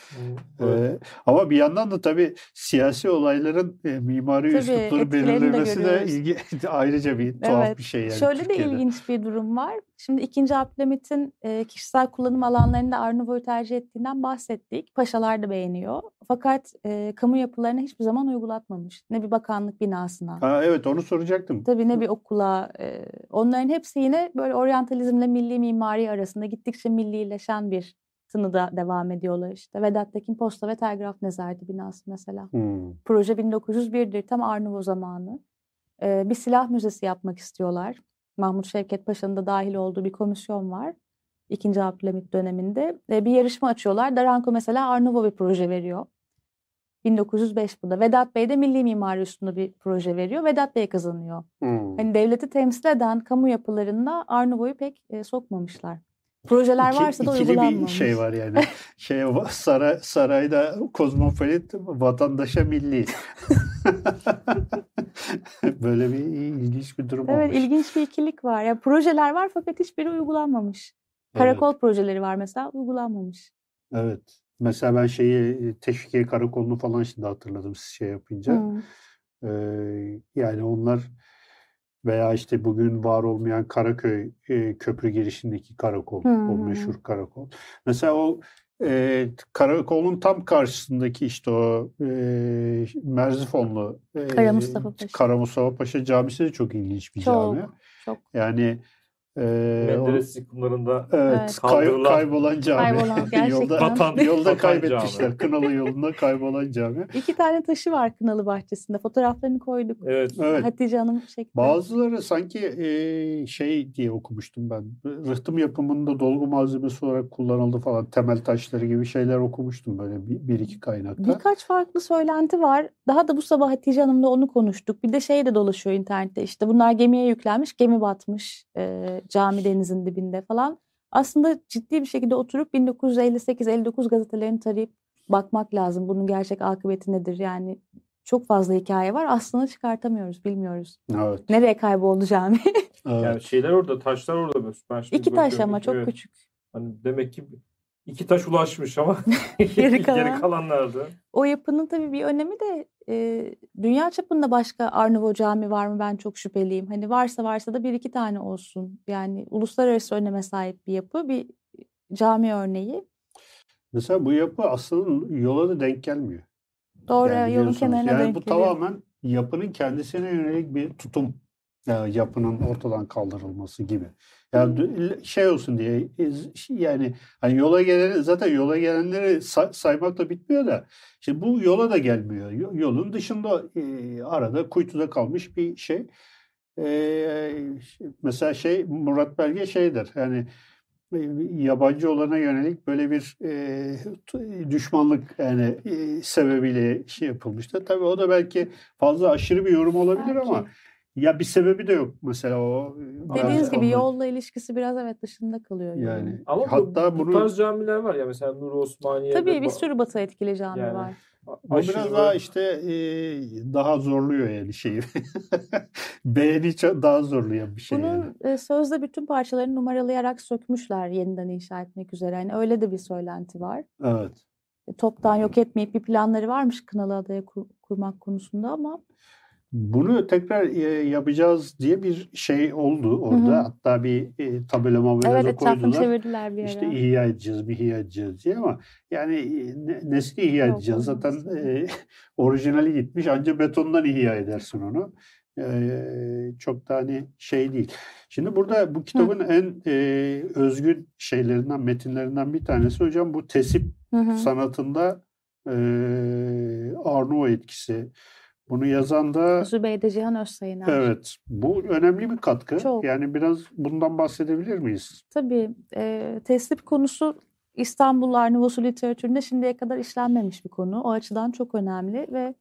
Ee, ama bir yandan da tabii siyasi olayların e, mimari Tabii, üslupları de belirlemesi de görüyoruz. ilgi, *laughs* ayrıca bir tuhaf Evet. bir şey yani Şöyle Türkiye'de. de ilginç bir durum var. Şimdi 2. Abdülhamit'in e, kişisel kullanım alanlarında Arnavut'u tercih ettiğinden bahsettik. Paşalar da beğeniyor. Fakat e, kamu yapılarına hiçbir zaman uygulatmamış. Ne bir bakanlık binasına. Ha, evet onu soracaktım. Tabii ne bir okula. e, onların hepsi yine böyle oryantalizmle milli mimari arasında gittikçe millileşen bir tınıda devam ediyorlar işte. Vedat Tekin Posta ve Telgraf Nezareti binası mesela. Hmm. Proje 1901'dir. Tam Arnavut zamanı. Ee, bir silah müzesi yapmak istiyorlar. Mahmut Şevket Paşa'nın da dahil olduğu bir komisyon var. İkinci Abdülhamit döneminde. Ee, bir yarışma açıyorlar. Daranko mesela Arnavut bir proje veriyor. 1905 bu da. Vedat Bey de milli mimari üstünde bir proje veriyor. Vedat Bey kazanıyor. Hmm. Hani devleti temsil eden kamu yapılarında Arnavut'u pek e, sokmamışlar. Projeler İki- varsa da uygulanmamış. bir şey var yani. *laughs* şey saray, sarayda kozmopolit, vatandaşa milli. *laughs* Böyle bir ilginç bir durum Evet olmuş. ilginç bir ikilik var. Ya projeler var fakat hiçbiri uygulanmamış. Evet, Karakol projeleri var mesela uygulanmamış. Evet. Mesela ben şeyi Teşvikiye Karakolu'nu falan şimdi hatırladım siz şey yapınca. Hı. Ee, yani onlar veya işte bugün var olmayan Karaköy e, köprü girişindeki karakol, Hı o meşhur karakol. Mesela o e, karakolun tam karşısındaki işte o e, Merzifonlu e, Kara Mustafa Paşa. Kara Mustafa Paşa Camisi de çok ilginç bir Çok, cami. çok. Yani e, o- Menderes yıkımlarında Evet, kay- Kaldırılan- kaybolan cami. Kaybolan, *laughs* yolda Batan- *laughs* yolda kaybetmişler. Kınalı yolunda kaybolan cami. İki tane taşı var Kınalı Bahçesi'nde. Fotoğraflarını koyduk. evet. Evet. Hatice Hanım şeklinde. Bazıları sanki e, şey diye okumuştum ben. Rıhtım yapımında dolgu malzemesi olarak kullanıldı falan. Temel taşları gibi şeyler okumuştum böyle bir, bir iki kaynakta. Birkaç farklı söylenti var. Daha da bu sabah Hatice Hanım'la onu konuştuk. Bir de şey de dolaşıyor internette. İşte bunlar gemiye yüklenmiş, gemi batmış e, cami denizin dibinde falan. Aslında ciddi bir şekilde oturup 1958-59 gazetelerini tarayıp bakmak lazım. Bunun gerçek akıbeti nedir? Yani çok fazla hikaye var. Aslında çıkartamıyoruz, bilmiyoruz. Evet. Nereye kayboldu cami? *laughs* evet. Yani şeyler orada, taşlar orada. Ben şimdi İki taş ama çok evet. küçük. Hani demek ki iki taş ulaşmış ama *laughs* *laughs* Geri kalan- geri kalanlardı. O yapının tabii bir önemi de e, dünya çapında başka Arnavut cami var mı ben çok şüpheliyim. Hani varsa varsa da bir iki tane olsun. Yani uluslararası öneme sahip bir yapı, bir cami örneği. Mesela bu yapı aslında yola da denk gelmiyor. Doğru Yani yolun kenarına yani denk bu geliyor. tamamen yapının kendisine yönelik bir tutum. Ya yapının ortadan kaldırılması gibi. Ya d- şey olsun diye iz- yani hani yola gelen zaten yola gelenleri say- saymakla bitmiyor da işte bu yola da gelmiyor. Yo- Yolun dışında e, arada kuytuda kalmış bir şey. E, mesela şey Murat Belge şeydir. Yani e, yabancı olana yönelik böyle bir e, düşmanlık yani e, sebebiyle şey yapılmıştı. Tabii o da belki fazla aşırı bir yorum olabilir Belki. ama ya bir sebebi de yok mesela o. Dediğiniz bazı gibi onlar- yolla ilişkisi biraz evet dışında kalıyor. yani yolun. Ama bu- hatta bu, bunu tarz camiler var ya mesela Nur Osmaniye'de Tabii bir sürü batı etkili cami Yani. var. bu aşırı biraz daha işte e, daha zorluyor yani şeyi. *laughs* Beğeni çok daha zorlayan bir şey yani. Bunun e, sözde bütün parçalarını numaralayarak sökmüşler yeniden inşa etmek üzere. Yani öyle de bir söylenti var. Evet. E, Toptan yok etmeyip bir planları varmış Kınalı Adaya kur- kurmak konusunda ama Bunu tekrar e, yapacağız diye bir şey oldu orada. Hı hı. Hatta bir e, tabela mabela evet koydular. çevirdiler bir ara. İşte ihya edeceğiz, bir ihya edeceğiz diye ama yani e, ne, nesli ihya Yok, edeceğiz. Zaten e, *laughs* orijinali gitmiş ancak betondan ihya edersin onu. E, çok da hani şey değil. Şimdi burada bu kitabın en e, özgün şeylerinden, metinlerinden bir tanesi hocam bu tesip Hı hı. sanatında e, Arnavut etkisi. Bunu yazan da Zübeyde Cihan Özsayıner. evet bu önemli bir katkı. Çok. Yani biraz bundan bahsedebilir miyiz? Tabii e, teslim konusu İstanbul Arnavutsu literatüründe şimdiye kadar işlenmemiş bir konu. O açıdan çok önemli ve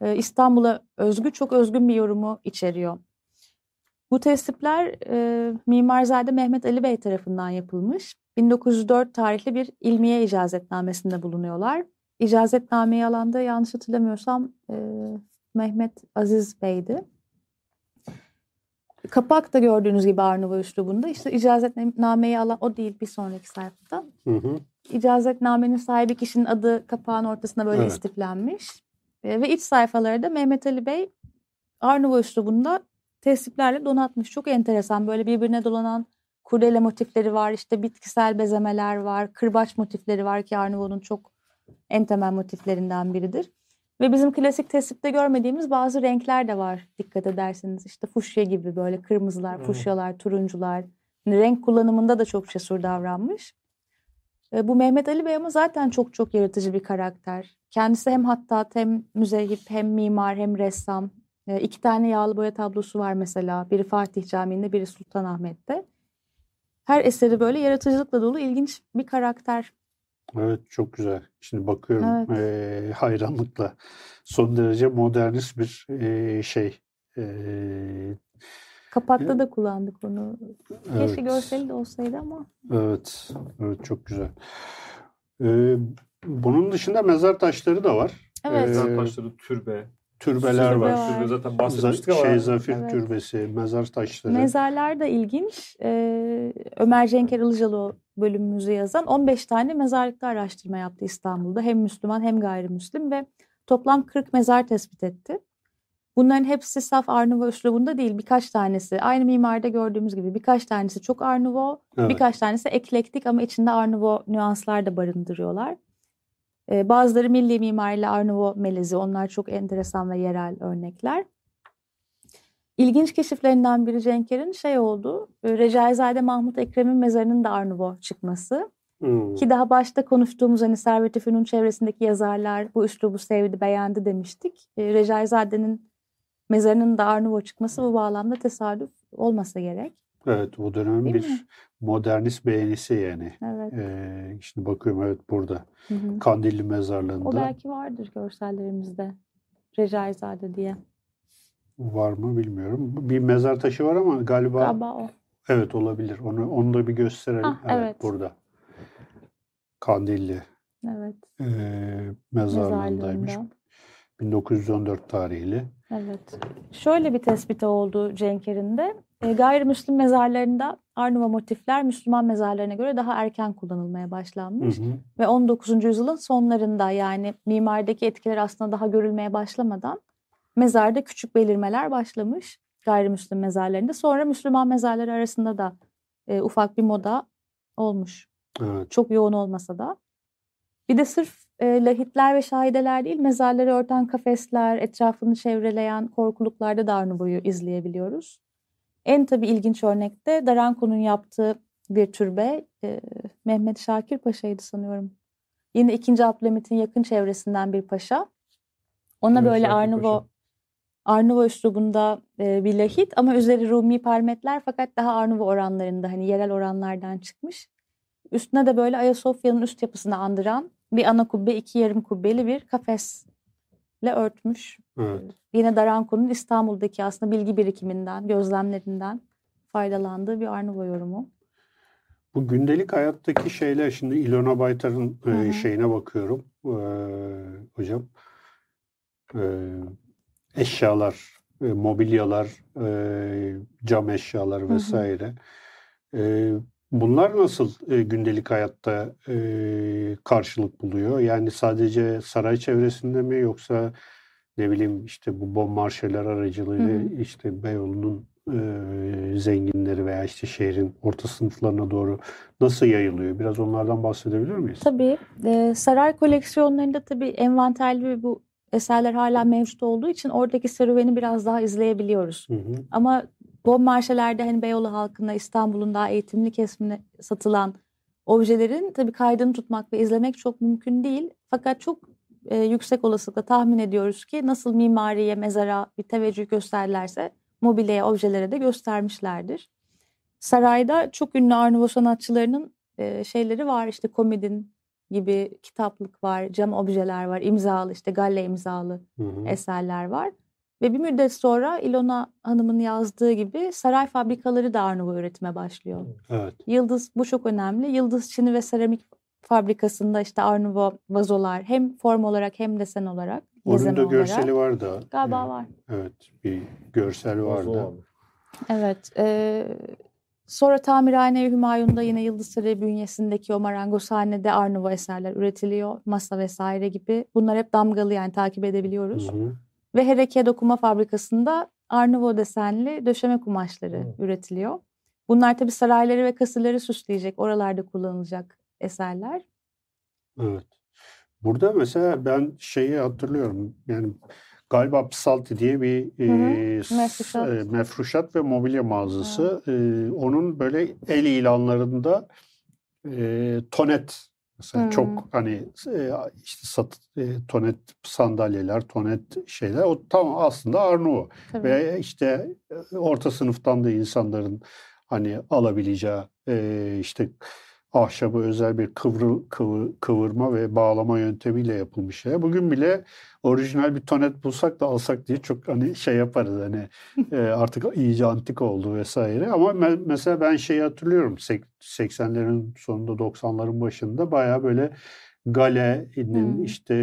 e, İstanbul'a özgü çok özgün bir yorumu içeriyor. Bu tesipler e, Mimarzade Mehmet Ali Bey tarafından yapılmış. 1904 tarihli bir ilmiye icazetnamesinde bulunuyorlar. İcazetnameyi alan da yanlış hatırlamıyorsam e, Mehmet Aziz Bey'di. Kapak da gördüğünüz gibi Arnavut üslubunda. İşte icazetnameyi alan o değil bir sonraki sayfada. Hı hı. İcazetnamenin sahibi kişinin adı kapağın ortasına böyle Evet. istiflenmiş. E, ve iç sayfaları da Mehmet Ali Bey Arnavut üslubunda tesiplerle donatmış. Çok enteresan böyle birbirine dolanan kurdele motifleri var. işte bitkisel bezemeler var. Kırbaç motifleri var ki Arnavut'un çok en temel motiflerinden biridir. Ve bizim klasik tesipte görmediğimiz bazı renkler de var dikkat ederseniz. İşte fuşya gibi böyle kırmızılar, Evet. fuşyalar, turuncular. Yani renk kullanımında da çok cesur davranmış. E, Bu Mehmet Ali Bey ama zaten çok çok yaratıcı bir karakter. Kendisi hem hattat hem müzehip hem mimar hem ressam. E, iki tane yağlı boya tablosu var mesela. Biri Fatih Camii'nde biri Sultanahmet'te. Her eseri böyle yaratıcılıkla dolu ilginç bir karakter. Evet çok güzel. Şimdi bakıyorum Evet. eee, hayranlıkla. Son derece modernist bir eee, şey. Eee, Kapakta da kullandık onu. Keşke evet. görseli de olsaydı ama. Evet. Evet çok güzel. Eee, bunun dışında mezar taşları da var. Evet. Mezar taşları, türbe. Türbeler Türbe var. var. Türbe zaten Za- bahsetmiştik ama şey Zafir Evet. Türbesi, mezar taşları. Mezarlar da ilginç. Ee, Ömer Cenker Ilıcalı bölümümüzü yazan 15 tane mezarlıkta araştırma yaptı İstanbul'da. Hem Müslüman hem gayrimüslim ve toplam 40 mezar tespit etti. Bunların hepsi saf Arnavut üslubunda değil. Birkaç tanesi aynı mimarda gördüğümüz gibi birkaç tanesi çok Arnavut, Evet. birkaç tanesi eklektik ama içinde Arnavut nüanslar da barındırıyorlar. Ee, bazıları milli mimariyle Arnavut melezi. Onlar çok enteresan ve yerel örnekler. İlginç keşiflerinden biri Cenker'in şey oldu. e, Recaizade Mahmut Ekrem'in mezarının da Arnavut çıkması. Hmm. Ki daha başta konuştuğumuz hani Servet-i Fünun çevresindeki yazarlar bu üslubu sevdi, beğendi demiştik. E, Recaizade'nin mezarının da Arnavut çıkması bu bağlamda tesadüf olmasa gerek. Evet o dönemin Değil bir mi? modernist beğenisi yani. Evet. Eee, şimdi bakıyorum evet burada. Hı hı. Kandilli O mezarlığında belki vardır görsellerimizde. Recaizade diye. var mı bilmiyorum. Bir mezar taşı var ama galiba Galiba o. evet olabilir. Onu onu da bir gösterelim. Ah, evet, evet. burada. Kandilli Evet. eee mezarlığındaymış. Mezarlığında. 1914 tarihli. Evet. Şöyle bir tespiti oldu Cenker'in de. E, gayrimüslim mezarlarında Arnava motifler Müslüman mezarlarına göre daha erken kullanılmaya Hı başlanmış. hı. Ve 19. yüzyılın sonlarında yani mimardaki etkiler aslında daha görülmeye başlamadan mezarda küçük belirmeler başlamış gayrimüslim mezarlarında. Sonra Müslüman mezarları arasında da e, ufak bir moda olmuş. Evet. Çok yoğun olmasa da. Bir de sırf e, lahitler ve şahideler değil, mezarları örten kafesler, etrafını çevreleyen korkuluklarda da Arnavut'u izleyebiliyoruz. En tabii ilginç örnekte Daranko'nun yaptığı bir türbe e, Mehmet Şakir Paşa'ydı sanıyorum. Yine 2. Abdülhamit'in yakın çevresinden bir paşa. Ona Evet, böyle Arnavo. Arnavo üslubunda e, bir lahit ama üzeri Rumi parmetler fakat daha Arnavo oranlarında hani yerel oranlardan çıkmış. Üstüne de böyle Ayasofya'nın üst yapısını andıran bir ana kubbe, iki yarım kubbeli bir kafesle örtmüş. Evet. Yine Daranko'nun İstanbul'daki aslında bilgi birikiminden, gözlemlerinden faydalandığı bir Arnavo yorumu. Bu gündelik hayattaki şeyler şimdi İlona Baytar'ın e, Hı hı. şeyine bakıyorum e, hocam. E, eşyalar, e, mobilyalar, e, cam eşyalar hı. vesaire. E, bunlar nasıl e, gündelik hayatta e, karşılık buluyor? Yani sadece saray çevresinde mi yoksa ne bileyim işte bu bon marşeler aracılığıyla Hı hı. işte Beyoğlu'nun e, zenginleri veya işte şehrin orta sınıflarına doğru nasıl yayılıyor? Biraz onlardan bahsedebilir miyiz? Tabii e, saray koleksiyonlarında tabii envanterli bu eserler hala mevcut olduğu için oradaki serüveni biraz daha izleyebiliyoruz. Hı hı. Ama bon marşelerde hani Beyoğlu halkına İstanbul'un daha eğitimli kesimine satılan objelerin tabii kaydını tutmak ve izlemek çok mümkün değil. Fakat çok e, yüksek olasılıkla tahmin ediyoruz ki nasıl mimariye, mezara bir teveccüh gösterlerse mobilyaya, objelere de göstermişlerdir. Sarayda çok ünlü Arnavut sanatçılarının e, şeyleri var. İşte komedin gibi kitaplık var, cam objeler var, imzalı işte galle imzalı Hı hı. eserler var. Ve bir müddet sonra İlona Hanım'ın yazdığı gibi saray fabrikaları da Arnavut üretime başlıyor. Evet. Yıldız bu çok önemli. Yıldız Çini ve Seramik Fabrikası'nda işte Arnavut vazolar hem form olarak hem desen olarak, Onun da olarak. görseli var da. Galiba Yani, var. Evet, bir görsel vardı. abi. Evet. eee, sonra Tamirhane Hümayun'da yine Yıldız Sarayı bünyesindeki o marangozhanede Arnavut eserler üretiliyor. Masa vesaire gibi. Bunlar hep damgalı yani takip edebiliyoruz. Hı hı. Ve Hereke Dokuma Fabrikası'nda Arnavut desenli döşeme kumaşları Hı. üretiliyor. Bunlar tabii sarayları ve kasırları süsleyecek, oralarda kullanılacak eserler. Evet. Burada mesela ben şeyi hatırlıyorum. Yani galiba Psalti diye bir hı. e, s- Mefruşat. e, mefruşat ve mobilya mağazası. E, onun böyle el ilanlarında e, tonet mesela Hı. çok hani e, işte sat, e, tonet sandalyeler, tonet şeyler o tam aslında Arnavut. Tabii. Ve işte e, orta sınıftan da insanların hani alabileceği e, işte ahşabı özel bir kıvrı, kıvı- kıvırma ve bağlama yöntemiyle yapılmış şey. Bugün bile orijinal bir tonet bulsak da alsak diye çok hani şey yaparız hani e, artık iyice antik oldu vesaire. Ama me- mesela ben şeyi hatırlıyorum sek- 80'lerin sonunda 90'ların başında bayağı böyle Gale'nin Hmm. işte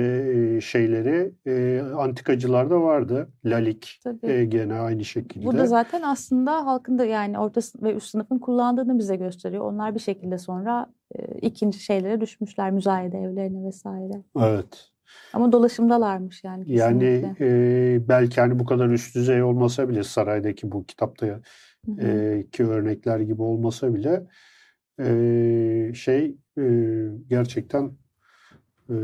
şeyleri e, antikacılarda vardı. Lalik Tabii. e, gene aynı şekilde. Bu da zaten aslında halkın da yani orta ve üst sınıfın kullandığını bize gösteriyor. Onlar bir şekilde sonra e, ikinci şeylere düşmüşler müzayede evlerine vesaire. Evet. Ama dolaşımdalarmış yani Yani kesinlikle. e, belki hani bu kadar üst düzey olmasa bile saraydaki bu kitapta e, ki örnekler gibi olmasa bile e, şey e, gerçekten e,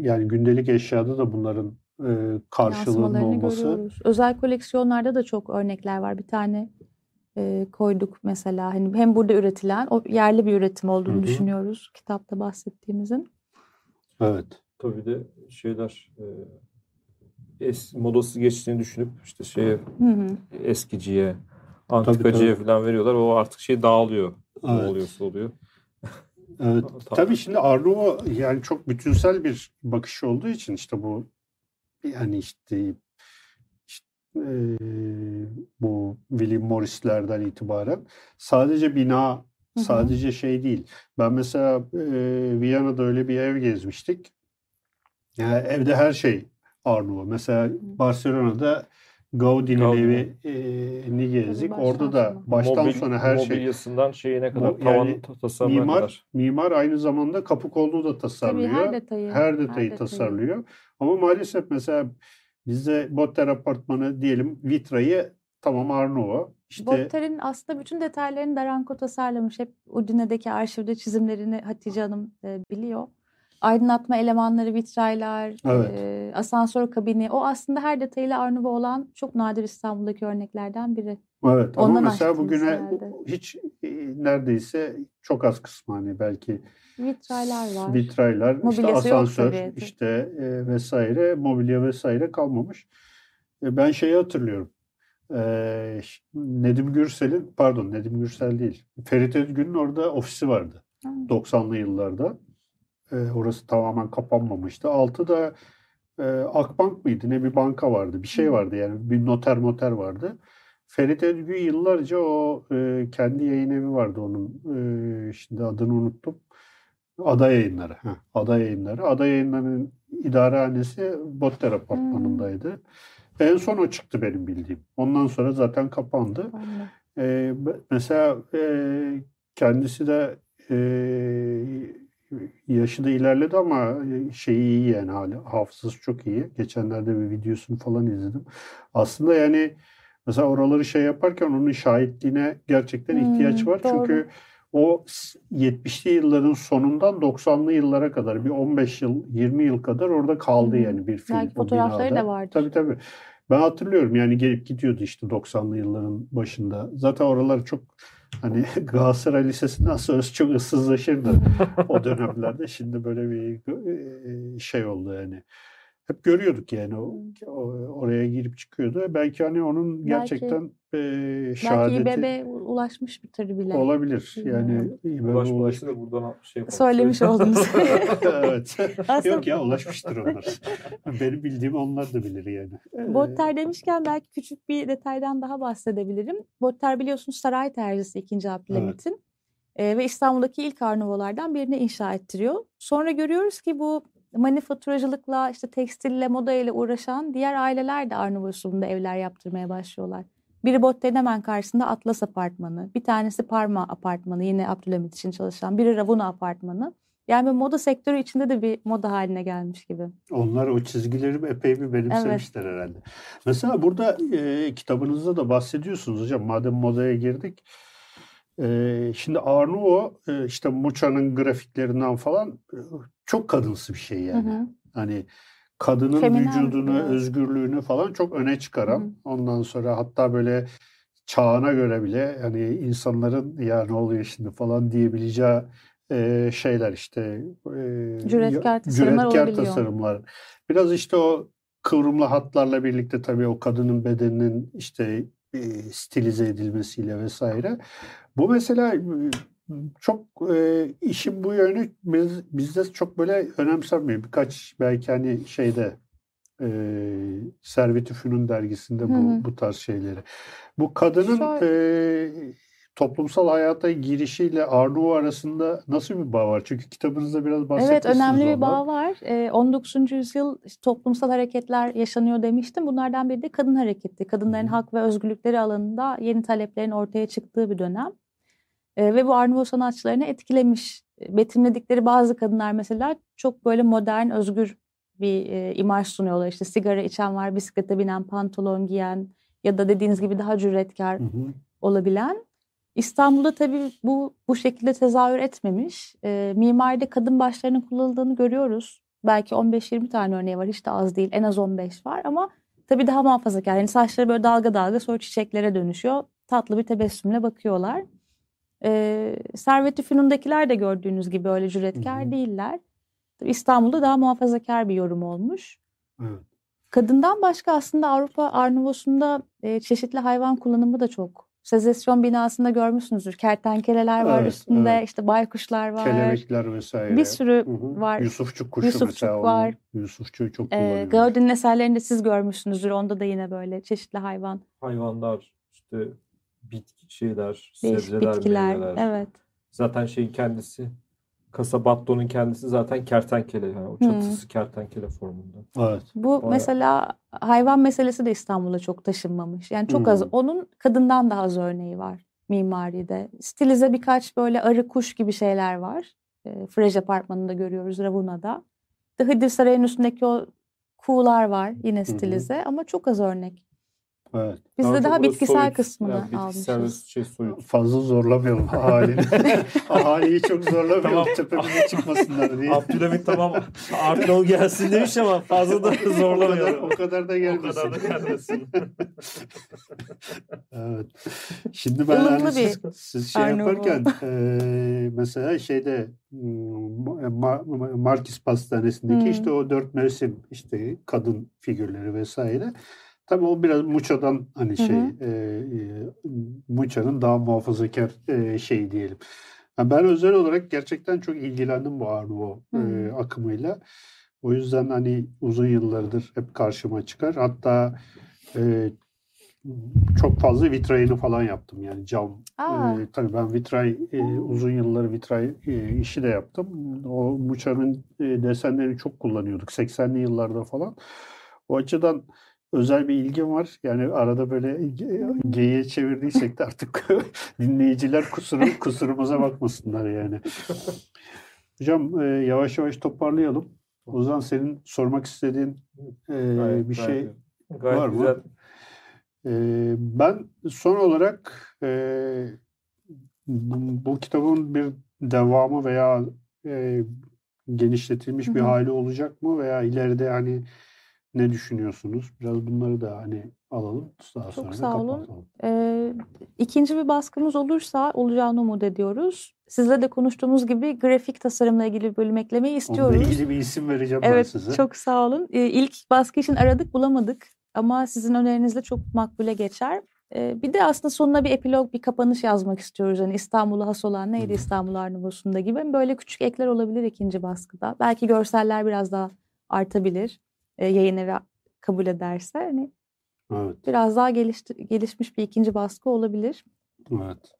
yani gündelik eşyada da bunların e, karşılığının olması görüyoruz. Özel koleksiyonlarda da çok örnekler var. Bir tane e, koyduk mesela. Hani hem burada üretilen, o yerli bir üretim olduğunu Hı hı. düşünüyoruz kitapta bahsettiğimizin. evet. Tabii de şeyler e, es, modası geçtiğini düşünüp işte şeye Hı hı. eskiciye, antikacıya falan veriyorlar. O artık şey dağılıyor. Ne Evet. oluyorsa oluyor. Evet. Tamam. Tabii şimdi Arnavut yani çok bütünsel bir bakış olduğu için işte bu yani işte, işte, eee, bu William Morris'lerden itibaren sadece bina Hı hı. sadece şey değil. Ben mesela eee, Viyana'da öyle bir ev gezmiştik. Yani evde her şey Arnavut. Mesela Barcelona'da Gaudi'nin Gaudi. evini gezdik. baştan Orada da baştan Mobil- sona her şey. Mobilyasından şeyine kadar, tavan yani ta- tasarımına Mimar kadar. mimar aynı zamanda kapı kolunu da Tabii tasarlıyor. her detayı. Her detayı tasarlıyor. Ama maalesef mesela bizde Botter apartmanı diyelim vitrayı tamam Arnavut. İşte Botter'in aslında bütün detaylarını Daranko tasarlamış. Hep Udine'deki arşivde çizimlerini Hatice Hanım biliyor. Aydınlatma elemanları, vitraylar, Evet. e, asansör kabini. O aslında her detayıyla Arnavut olan çok nadir İstanbul'daki örneklerden biri. Evet ama Ondan mesela bugüne herhalde. hiç e, neredeyse çok az kısmı hani belki Vitraylar var. vitraylar, işte Mobilyası asansör, tabii. işte e, vesaire, mobilya vesaire kalmamış. E, ben şeyi hatırlıyorum. E, Nedim Gürsel'in, pardon Nedim Gürsel değil, Ferit Özgün'ün orada ofisi vardı. Ha. 90'lı yıllarda. E, orası tamamen kapanmamıştı. Altı da e, Akbank mıydı? Ne bir banka vardı. Bir şey vardı yani. Bir noter moter vardı. Ferit Özgün yıllarca o e, kendi yayın evi vardı onun. E, şimdi adını unuttum. Ada Yayınları. Heh, Ada Yayınları. Ada Yayınları'nın idarehanesi Botter Apartmanı'ndaydı. En son o çıktı benim bildiğim. Ondan sonra zaten kapandı. Ee, be- mesela e, kendisi de e, yaşı da ilerledi ama şeyi iyi yani hali, hafızası çok iyi. Geçenlerde bir videosunu falan izledim. Aslında yani mesela oraları şey yaparken onun şahitliğine gerçekten ihtiyaç Hmm, var. doğru. Çünkü o s- 70'li yılların sonundan 90'lı yıllara kadar bir 15 yıl 20 yıl kadar orada kaldı hı. yani bir film Belki fotoğrafları binada. da vardır. Tabii tabii. Ben hatırlıyorum yani gelip gidiyordu işte 90'lı yılların başında. Zaten oralar çok hani *laughs* Galatasaray Lisesi'nden sonra çok ıssızlaşırdı o dönemlerde. Şimdi böyle bir e, şey oldu yani. Hep görüyorduk yani o, oraya girip çıkıyordu. Belki hani onun Belki- e, Belki şehadeti İBB ulaşmıştır bile. olabilir. Yani. İBB Ulaşmadıysa ulaş... da buradan şey *laughs* yapalım. Söylemiş *laughs* oldunuz. *laughs* evet. Aslında- Yok ya ulaşmıştır onlar. Benim bildiğim onlar da bilir yani. Ee, Botter demişken belki küçük bir detaydan daha bahsedebilirim. Botter biliyorsunuz saray tercihsi 2. Abdülhamit'in. Ee, ve İstanbul'daki ilk arnovalardan birini inşa ettiriyor. Sonra görüyoruz ki bu manifaturacılıkla, işte tekstille, moda ile uğraşan diğer aileler de Arnova usulünde evler yaptırmaya başlıyorlar. Biri Botter'in hemen karşısında Atlas Apartmanı, bir tanesi Parma Apartmanı yine Abdülhamit için çalışan, biri Ravuna Apartmanı. Yani bir moda sektörü içinde de bir moda haline gelmiş gibi. Onlar o çizgileri epey bir benimsemişler herhalde. Mesela burada e, kitabınızda da bahsediyorsunuz hocam. Madem modaya girdik. E, şimdi Arnavo e, işte Muça'nın grafiklerinden falan e, çok kadınsı bir şey yani. Hı hı. Hani kadının Feminen vücudunu, biraz. özgürlüğünü falan çok öne çıkaran. Hı. Ondan sonra hatta böyle çağına göre bile hani insanların ya ne oluyor şimdi falan diyebileceği e, şeyler işte e, Cüretkar tasarımlar cüretkar tasarımlar. Biraz işte o kıvrımlı hatlarla birlikte tabii o kadının bedeninin işte e, stilize edilmesiyle vesaire. Bu mesela çok e, işin bu yönü biz, bizde çok böyle önemsenmiyor. Birkaç belki hani şeyde e, Servet-i Fünun dergisinde bu, bu tarz şeyleri. Bu kadının Şöyle- e, toplumsal hayata girişiyle Arnavut arasında nasıl bir bağ var? Çünkü kitabınızda biraz Evet bahsetmişsiniz önemli bir bağ var. Ee, 19. yüzyıl toplumsal hareketler yaşanıyor demiştim. Bunlardan biri de kadın hareketi. Kadınların hı. hak ve özgürlükleri alanında yeni taleplerin ortaya çıktığı bir dönem. Ee, ve bu Arnavut sanatçılarını etkilemiş. Betimledikleri bazı kadınlar mesela çok böyle modern, özgür bir e, imaj sunuyorlar. İşte sigara içen var, bisiklete binen, pantolon giyen ya da dediğiniz gibi daha cüretkar Hı hı. olabilen. İstanbul'da tabii bu bu şekilde tezahür etmemiş. E, mimaride kadın başlarının kullanıldığını görüyoruz. Belki 15-20 tane örneği var. Hiç de az değil. En az 15 var ama tabii daha muhafazakar. Yani saçları böyle dalga dalga sonra çiçeklere dönüşüyor. Tatlı bir tebessümle bakıyorlar. E, Servet-i Fünun'dakiler de gördüğünüz gibi öyle cüretkar değiller. İstanbul'da daha muhafazakar bir yorum olmuş. Evet. Kadından başka aslında Avrupa Arnavos'unda e, çeşitli hayvan kullanımı da çok. Sezesyon binasında görmüşsünüzdür. Kertenkeleler var Evet, üstünde, evet. işte baykuşlar var. Kelebekler vesaire. Bir sürü Hı hı. var. Yusufçuk kuşu Yusufçuk mesela var. Yusufçuğu çok E, kullanıyorlar. Gaudí'nin eserlerinde siz görmüşsünüzdür. Onda da yine böyle çeşitli hayvan, Hayvanlar, işte bitki şeyler, değişik sebzeler, bitkiler. meyveler. Evet. Zaten şeyin kendisi, Casabatto'nun kendisi zaten kertenkele. Yani o çatısı kertenkele formunda. Evet. Bu Bayağı. mesela hayvan meselesi de İstanbul'a çok taşınmamış. Yani çok az. Hmm. Onun kadından daha az örneği var mimaride. Stilize birkaç böyle arı kuş gibi şeyler var. E, Frej Apartmanı'nda görüyoruz Ravuna'da. İşte Hıdır Sarayı'nın üstündeki o kuğular var yine stilize ama çok az örnek. Evet. Biz Daha de daha bitkisel soyut, kısmını yani bitkisel almışız. şey soyut. Fazla zorlamayalım ahalini. *laughs* *laughs* Ahaliyi çok zorlamayalım. Tamam. Tepemize çıkmasınlar diye. Abdülhamit tamam Art Nouveau gelsin demiş ama fazla da *laughs* o, kadar, zorlamayalım. o kadar da O gelmesin. kadar da gelmesin. Evet. Şimdi ben Ilımlı hani siz, siz şey Arnavut. yaparken eee, mesela şeyde hmm, Ma- Ma- Markis Pastanesi'ndeki Hmm. işte o dört mevsim işte kadın figürleri vesaire. Tabii o biraz Muça'dan hani şey hı. eee Muça'nın daha muhafazakar eee şey diyelim. Yani ben özel olarak gerçekten çok ilgilendim bu Hmm. eee, akımıyla. O yüzden hani uzun yıllardır hep karşıma çıkar. Hatta eee, çok fazla vitrayını falan yaptım yani cam. Aa. Eee, tabii ben vitray eee, uzun yıllar vitray eee, işi de yaptım. O Muça'nın eee, desenlerini çok kullanıyorduk 80'li yıllarda falan. O açıdan özel bir ilgim var. Yani arada böyle ge- geyiğe çevirdiysek de artık *laughs* dinleyiciler kusuru, kusurumuza bakmasınlar yani. Hocam eee, yavaş yavaş toparlayalım. O zaman senin sormak istediğin eee, Gayet- bir şey gayet- gayet var mı? güzel. Ee, ben son olarak e, bu, bu kitabın bir devamı veya e, genişletilmiş Hı bir hali olacak mı veya ileride hani ne düşünüyorsunuz? Biraz bunları da hani alalım. Daha Çok sonra da sağ olun. kapatalım. Ee, ikinci bir baskımız olursa olacağını umut ediyoruz. Sizle de konuştuğumuz gibi grafik tasarımla ilgili bir bölüm eklemeyi Onunla istiyoruz. ilgili bir isim vereceğim ben Evet, size. çok sağ olun. Ee, ilk baskı için aradık, bulamadık. Ama sizin önerinizle çok makbule geçer. Ee, bir de aslında sonuna bir epilog, bir kapanış yazmak istiyoruz. Hani İstanbul'a has olan neydi. İstanbul Arnavutlu'sunda gibi. Böyle küçük ekler olabilir ikinci baskıda. Belki görseller biraz daha artabilir. Ee, yayın evi kabul ederse. Hani Evet. biraz daha gelişti, gelişmiş bir ikinci baskı olabilir. Evet.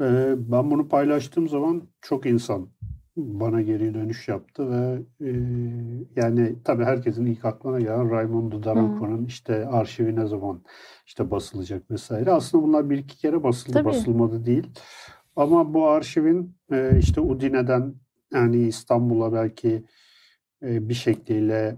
Ee, ben bunu paylaştığım zaman çok insan bana geri dönüş yaptı ve e, yani tabii herkesin ilk aklına gelen Raimondo Daranco'nun işte arşivi ne zaman işte basılacak vesaire. Aslında bunlar bir iki kere basıldı, Tabii. basılmadı değil. Ama bu arşivin e, işte Udine'den yani İstanbul'a belki e, bir şekliyle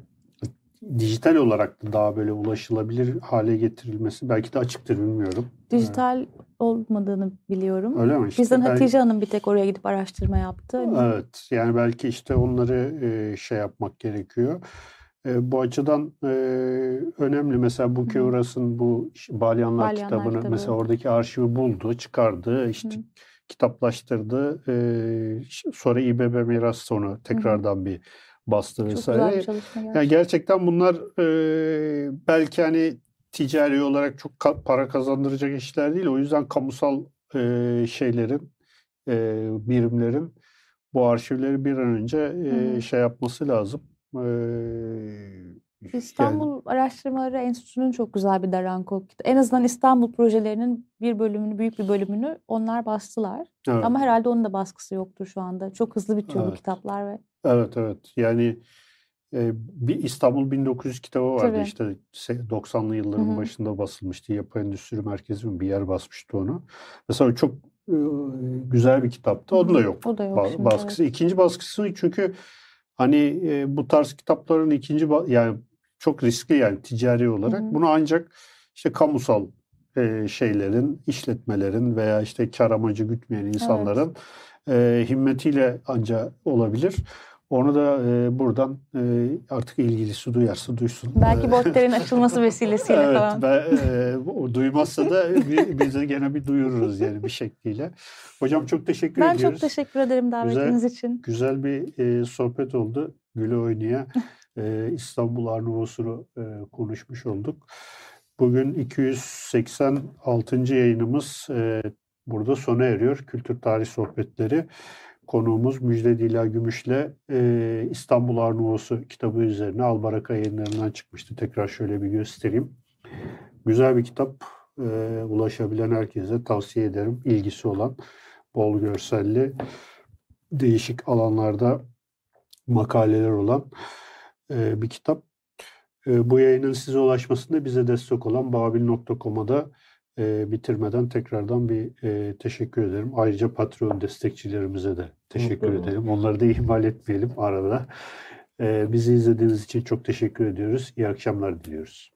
dijital olarak da daha böyle ulaşılabilir hale getirilmesi belki de açıktır bilmiyorum. Dijital olmadığını biliyorum. Öyle mi? İşte Bizden belki- Hatice Hanım bir tek oraya gidip araştırma yaptı. Hani Evet, yani belki işte onları e, şey yapmak gerekiyor. E, bu açıdan e, önemli. Mesela bu Hı. Kevras'ın bu Balyanlar, Balyanlar kitabını kitabı. mesela oradaki arşivi buldu, çıkardı, işte Hı. kitaplaştırdı. Sonra İBB Miras sonu tekrardan bir bastı Çok vesaire. çalışma Yani gerçekten. gerçekten bunlar e, belki hani ticari olarak çok ka- para kazandıracak işler değil. O yüzden kamusal e, şeylerin, e, birimlerin bu arşivleri bir an önce e, şey yapması lazım. E, yani İstanbul Araştırmaları Enstitüsü'nün çok güzel bir Daranko. En azından İstanbul projelerinin bir bölümünü, büyük bir bölümünü onlar bastılar. evet, Ama herhalde onun da baskısı yoktur şu anda. Çok hızlı bitiyor bu Evet. kitaplar ve evet, evet. Yani e, bir İstanbul 1900 kitabı vardı Tabii. işte se- 90'lı yılların Hı hı. başında basılmıştı. Yapı Endüstri Merkezi mi bir yer basmıştı onu. Mesela çok e, güzel bir kitaptı. Onun da yok. o da yok ba- baskısı. İkinci baskısı çünkü hani e, bu tarz kitapların ikinci ba- yani çok riskli yani ticari olarak. Hı hı. Bunu ancak işte kamusal e, şeylerin, işletmelerin veya işte kar amacı gütmeyen insanların e, himmetiyle ancak olabilir. Onu da e, buradan e, artık ilgilisi duyarsa duysun. Belki E, botlerin açılması *laughs* vesilesiyle Evet, falan. ben, e, o duymazsa da bi- biz de gene bir duyururuz yani bir şekliyle. Hocam çok teşekkür Ben ediyoruz. çok teşekkür ederim davetiniz için. Güzel bir e, sohbet oldu. Güle oynaya *laughs* e, İstanbul Arnavutlu'nu e, konuşmuş olduk. Bugün 286. yayınımız e, burada sona eriyor. Kültür Tarih Sohbetleri. Konuğumuz Müjde Dila Gümüş'le e, İstanbul Arnavutlusu kitabı üzerine Albaraka yayınlarından çıkmıştı. Tekrar şöyle bir göstereyim. Güzel bir kitap. E, ulaşabilen herkese tavsiye ederim. İlgisi olan, bol görselli, değişik alanlarda makaleler olan e, bir kitap. E, bu yayının size ulaşmasında bize destek olan babil.com'a da e, bitirmeden tekrardan bir e, teşekkür ederim. Ayrıca Patreon destekçilerimize de teşekkür Mutlaka. edelim. Onları da ihmal etmeyelim arada. E, bizi izlediğiniz için çok teşekkür ediyoruz. İyi akşamlar diliyoruz.